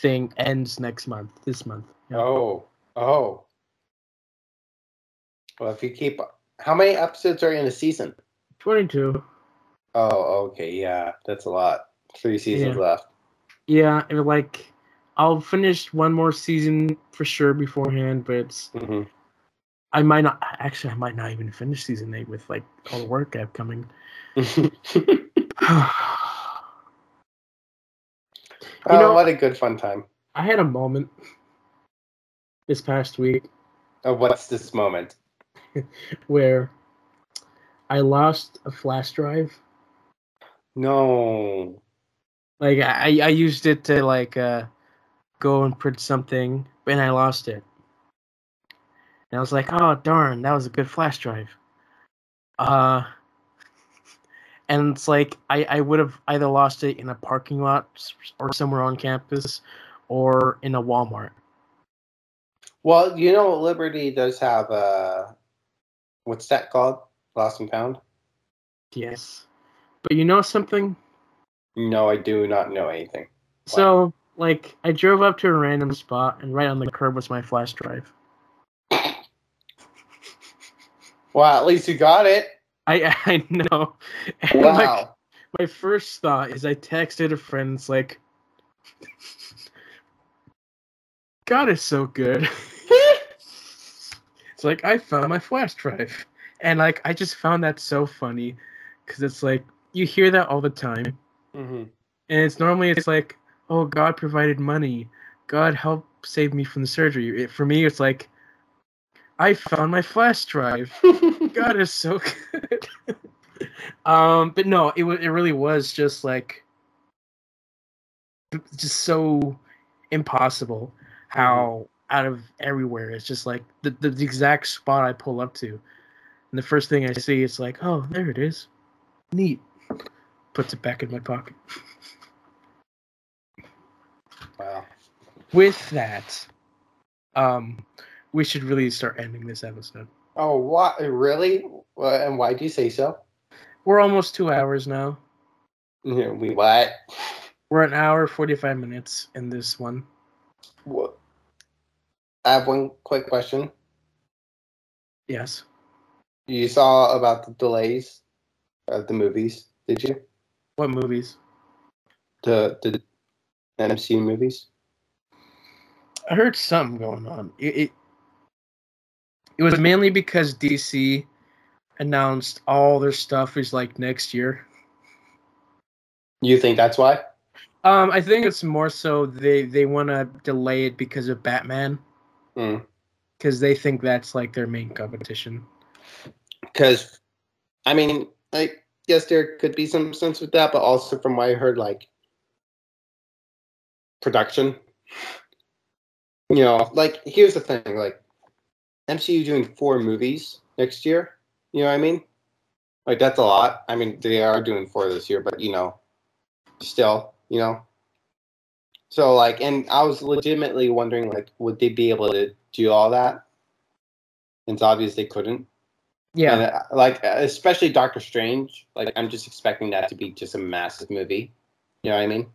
thing ends next month, this month. Yeah. Oh, oh. Well, if you keep, how many episodes are in a season? 22. Oh, okay, yeah, that's a lot. Three seasons Yeah. left. Yeah, and like I'll finish one more season for sure beforehand, but it's hmm I might not actually I might not even finish season eight with like all the work I have coming. (laughs) (sighs) (laughs) oh, know- what a good fun time. I had a moment this past week Oh, what's this moment? (laughs) where I lost a flash drive. No. Like I, I used it to like uh go and print something, and I lost it. And I was like, oh darn, that was a good flash drive. Uh and it's like I, I would have either lost it in a parking lot or somewhere on campus or in a Walmart. Well, you know, Liberty does have uh what's that called? Lost and found? Yes. But you know something? No, I do not know anything. So like I drove up to a random spot and right on the curb was my flash drive. Well, at least you got it. I (laughs) I know. And, like, Wow. my first thought is I texted a friend. It's like, God is so good. (laughs) it's like I found my flash drive, and like I just found that so funny, because it's like you hear that all the time, hmm and it's normally it's like, oh God provided money, God helped save me from the surgery. It, for me, it's like, I found my flash drive. (laughs) God is so (laughs) good. um, but no, it it really was just like just so impossible how out of everywhere it's just like the, the, the exact spot I pull up to. And the first thing I see it's like, oh, there it is. Neat. Puts it back in my pocket. wow. With that, um, we should really start ending this episode. Oh, what? Really? And why do you say so? We're almost two hours now. Yeah, We what? We're an hour forty five minutes in this one. What? I have one quick question. Yes. You saw about the delays of the movies, did you? What movies? The the MCU movies? I heard something going on. It, it it was mainly because DC announced all their stuff is like next year. You think that's why? Um, I think it's more so they they want to delay it because of Batman Mm. because they think that's like their main competition. Because, I mean, I guess there could be some sense with that, but also from what I heard, like production. You know, like here's the thing, like MCU doing four movies next year. You know what I mean? Like that's a lot. I mean, they are doing four this year, but you know, still, you know. So like, and I was legitimately wondering, like, would they be able to do all that? And it's obvious they couldn't. Yeah, And, uh, like especially Doctor Strange, like I'm just expecting that to be just a massive movie. You know what I mean?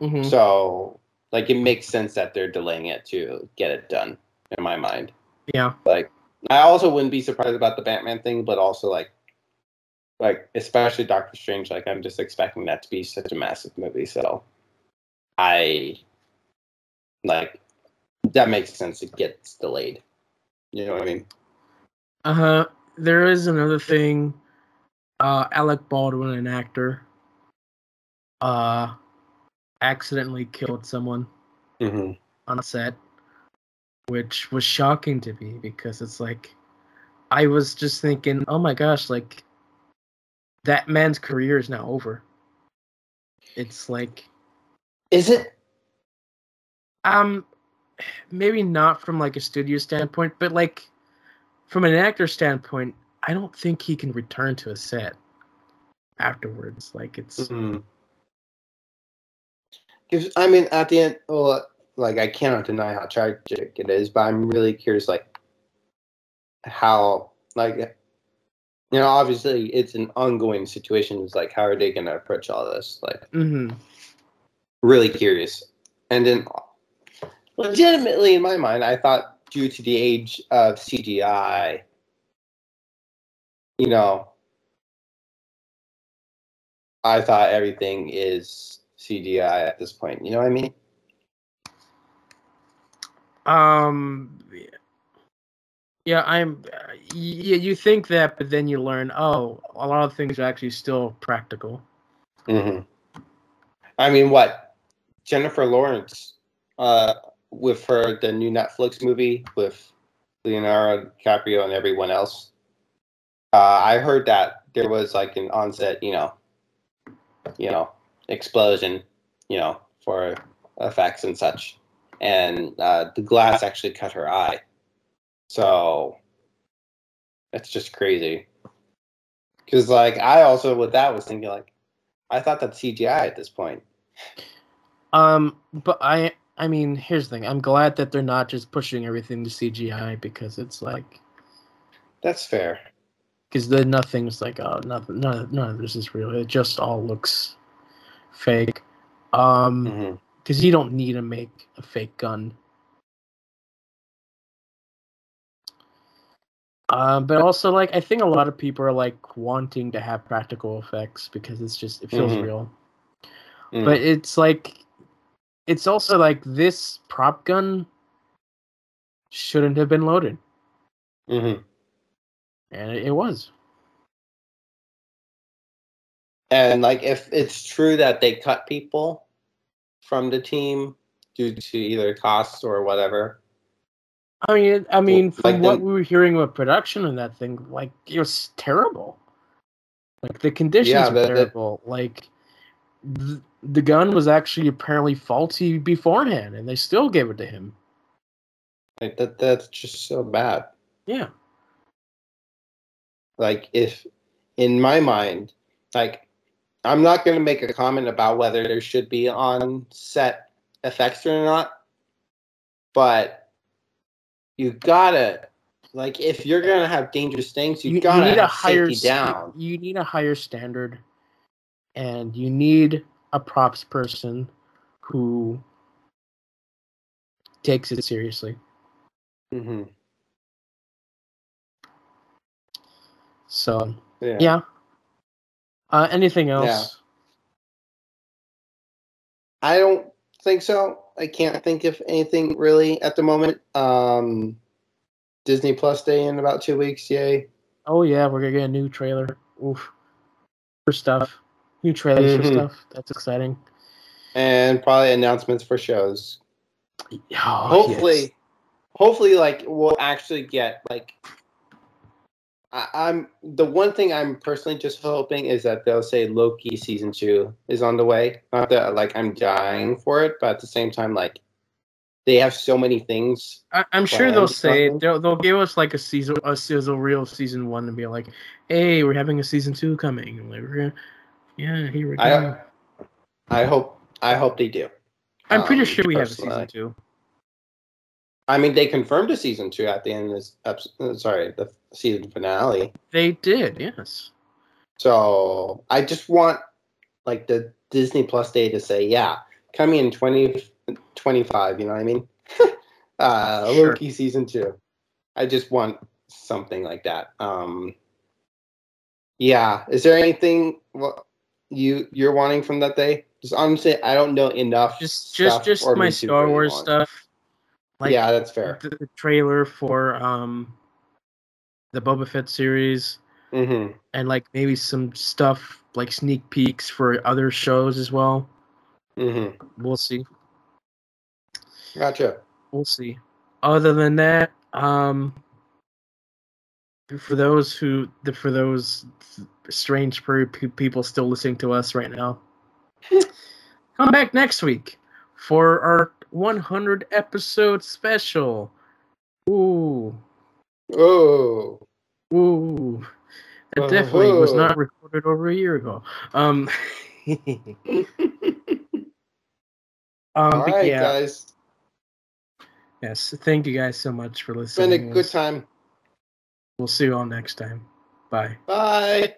mhm. So like it makes sense that they're delaying it to get it done in my mind. Yeah, Like I also wouldn't be surprised about the Batman thing, but also like like especially Doctor Strange, like I'm just expecting that to be such a massive movie. So I like that makes sense. It gets delayed. You know what I mean? uh huh. There is another thing. Uh, Alec Baldwin, an actor, uh, accidentally killed someone. Mm-hmm. on a set, which was shocking to me because it's like I was just thinking, oh my gosh, like that man's career is now over. It's like Is it? um maybe not from like a studio standpoint, but like from an actor standpoint, I don't think he can return to a set afterwards. Like it's Mhm. 'Cause, I mean, at the end, well, like I cannot deny how tragic it is, but I'm really curious, like how, like, you know, obviously it's an ongoing situation. It's like, how are they going to approach all this? Like, hmm really curious. And then, legitimately, in my mind, I thought due to the age of CGI, you know, I thought everything is CGI at this point. You know what I mean? Um, yeah, I'm. Uh, yeah, you think that, but then you learn, oh, a lot of things are actually still practical. Mm-hmm. I mean, what Jennifer Lawrence, uh, with her the new Netflix movie with Leonardo DiCaprio and everyone else. Uh, I heard that there was like an onset, you know, you know, explosion, you know, for effects and such, and uh, the glass actually cut her eye. So that's just crazy. Because like I also with that was thinking like I thought that CGI at this point. Um, but I, I mean, here's the thing. I'm glad that they're not just pushing everything to CGI because it's like, That's fair. because then nothing's like, oh, nothing, none, of- none of this is real. It just all looks fake. Um, hmm because you don't need to make a fake gun. Um, but also, like, I think a lot of people are like wanting to have practical effects because it's just it feels Mhm. real. Mm. But it's like, it's also like this prop gun shouldn't have been loaded, hmm and it, it was. And like if it's true that they cut people from the team due to either costs or whatever. I mean, I mean, from like what the- we were hearing about production on that thing, like it was terrible. Like the conditions Yeah, were that- terrible. Like th- the gun was actually apparently faulty beforehand, and they still gave it to him. Like that that's just so bad. Yeah, Like if in my mind, like I'm not gonna make a comment about whether there should be on set effects or not, but you gotta like if you're gonna have dangerous things, you, gotta need a higher down. You need a higher standard, and you need a props person who takes it seriously. hmm So Yeah. yeah. Uh, anything else? I don't think so. I can't think of anything really at the moment. Um, Disney Plus Day in about two weeks. Yay! Oh yeah, we're gonna get a new trailer. Oof. For stuff. New trailers for Mhm. stuff. That's exciting. And probably announcements for shows. Oh, hopefully, yes. hopefully, like we'll actually get like. I, I'm the one thing I'm personally just hoping is that they'll say Loki season two is on the way. Not that like I'm dying for it, but at the same time, like they have so many things. I, I'm sure they'll say they'll, they'll give us like a season a sizzle reel season one and be like, hey, we're having a season two coming. And like we're gonna yeah, here we go. I I hope I hope they do. I'm pretty um, sure we have a season two. I mean, they confirmed a season two at the end of this. Episode, sorry, the season finale. They did, yes. So I just want like the Disney Plus Day to say, yeah, coming in 2025, you know what I mean? (laughs) uh, Sure. Loki season two. I just want something like that. Um, yeah. Is there anything what you you're wanting from that day? Just honestly, I don't know enough. Just just just my Star Wars stuff. Like yeah, that's fair. the, the trailer for um the Boba Fett series hmm and like maybe some stuff like sneak peeks for other shows as well. hmm We'll see. Gotcha. We'll see. Other than that, um for those who the- for those strange people still listening to us right now (laughs) come back next week for our 100 episode special ooh Oh. ooh that definitely was not recorded over a year ago um (laughs) um All right, yeah guys. yes thank you guys so much for listening. It's been a good time. we'll see you all next time bye Bye.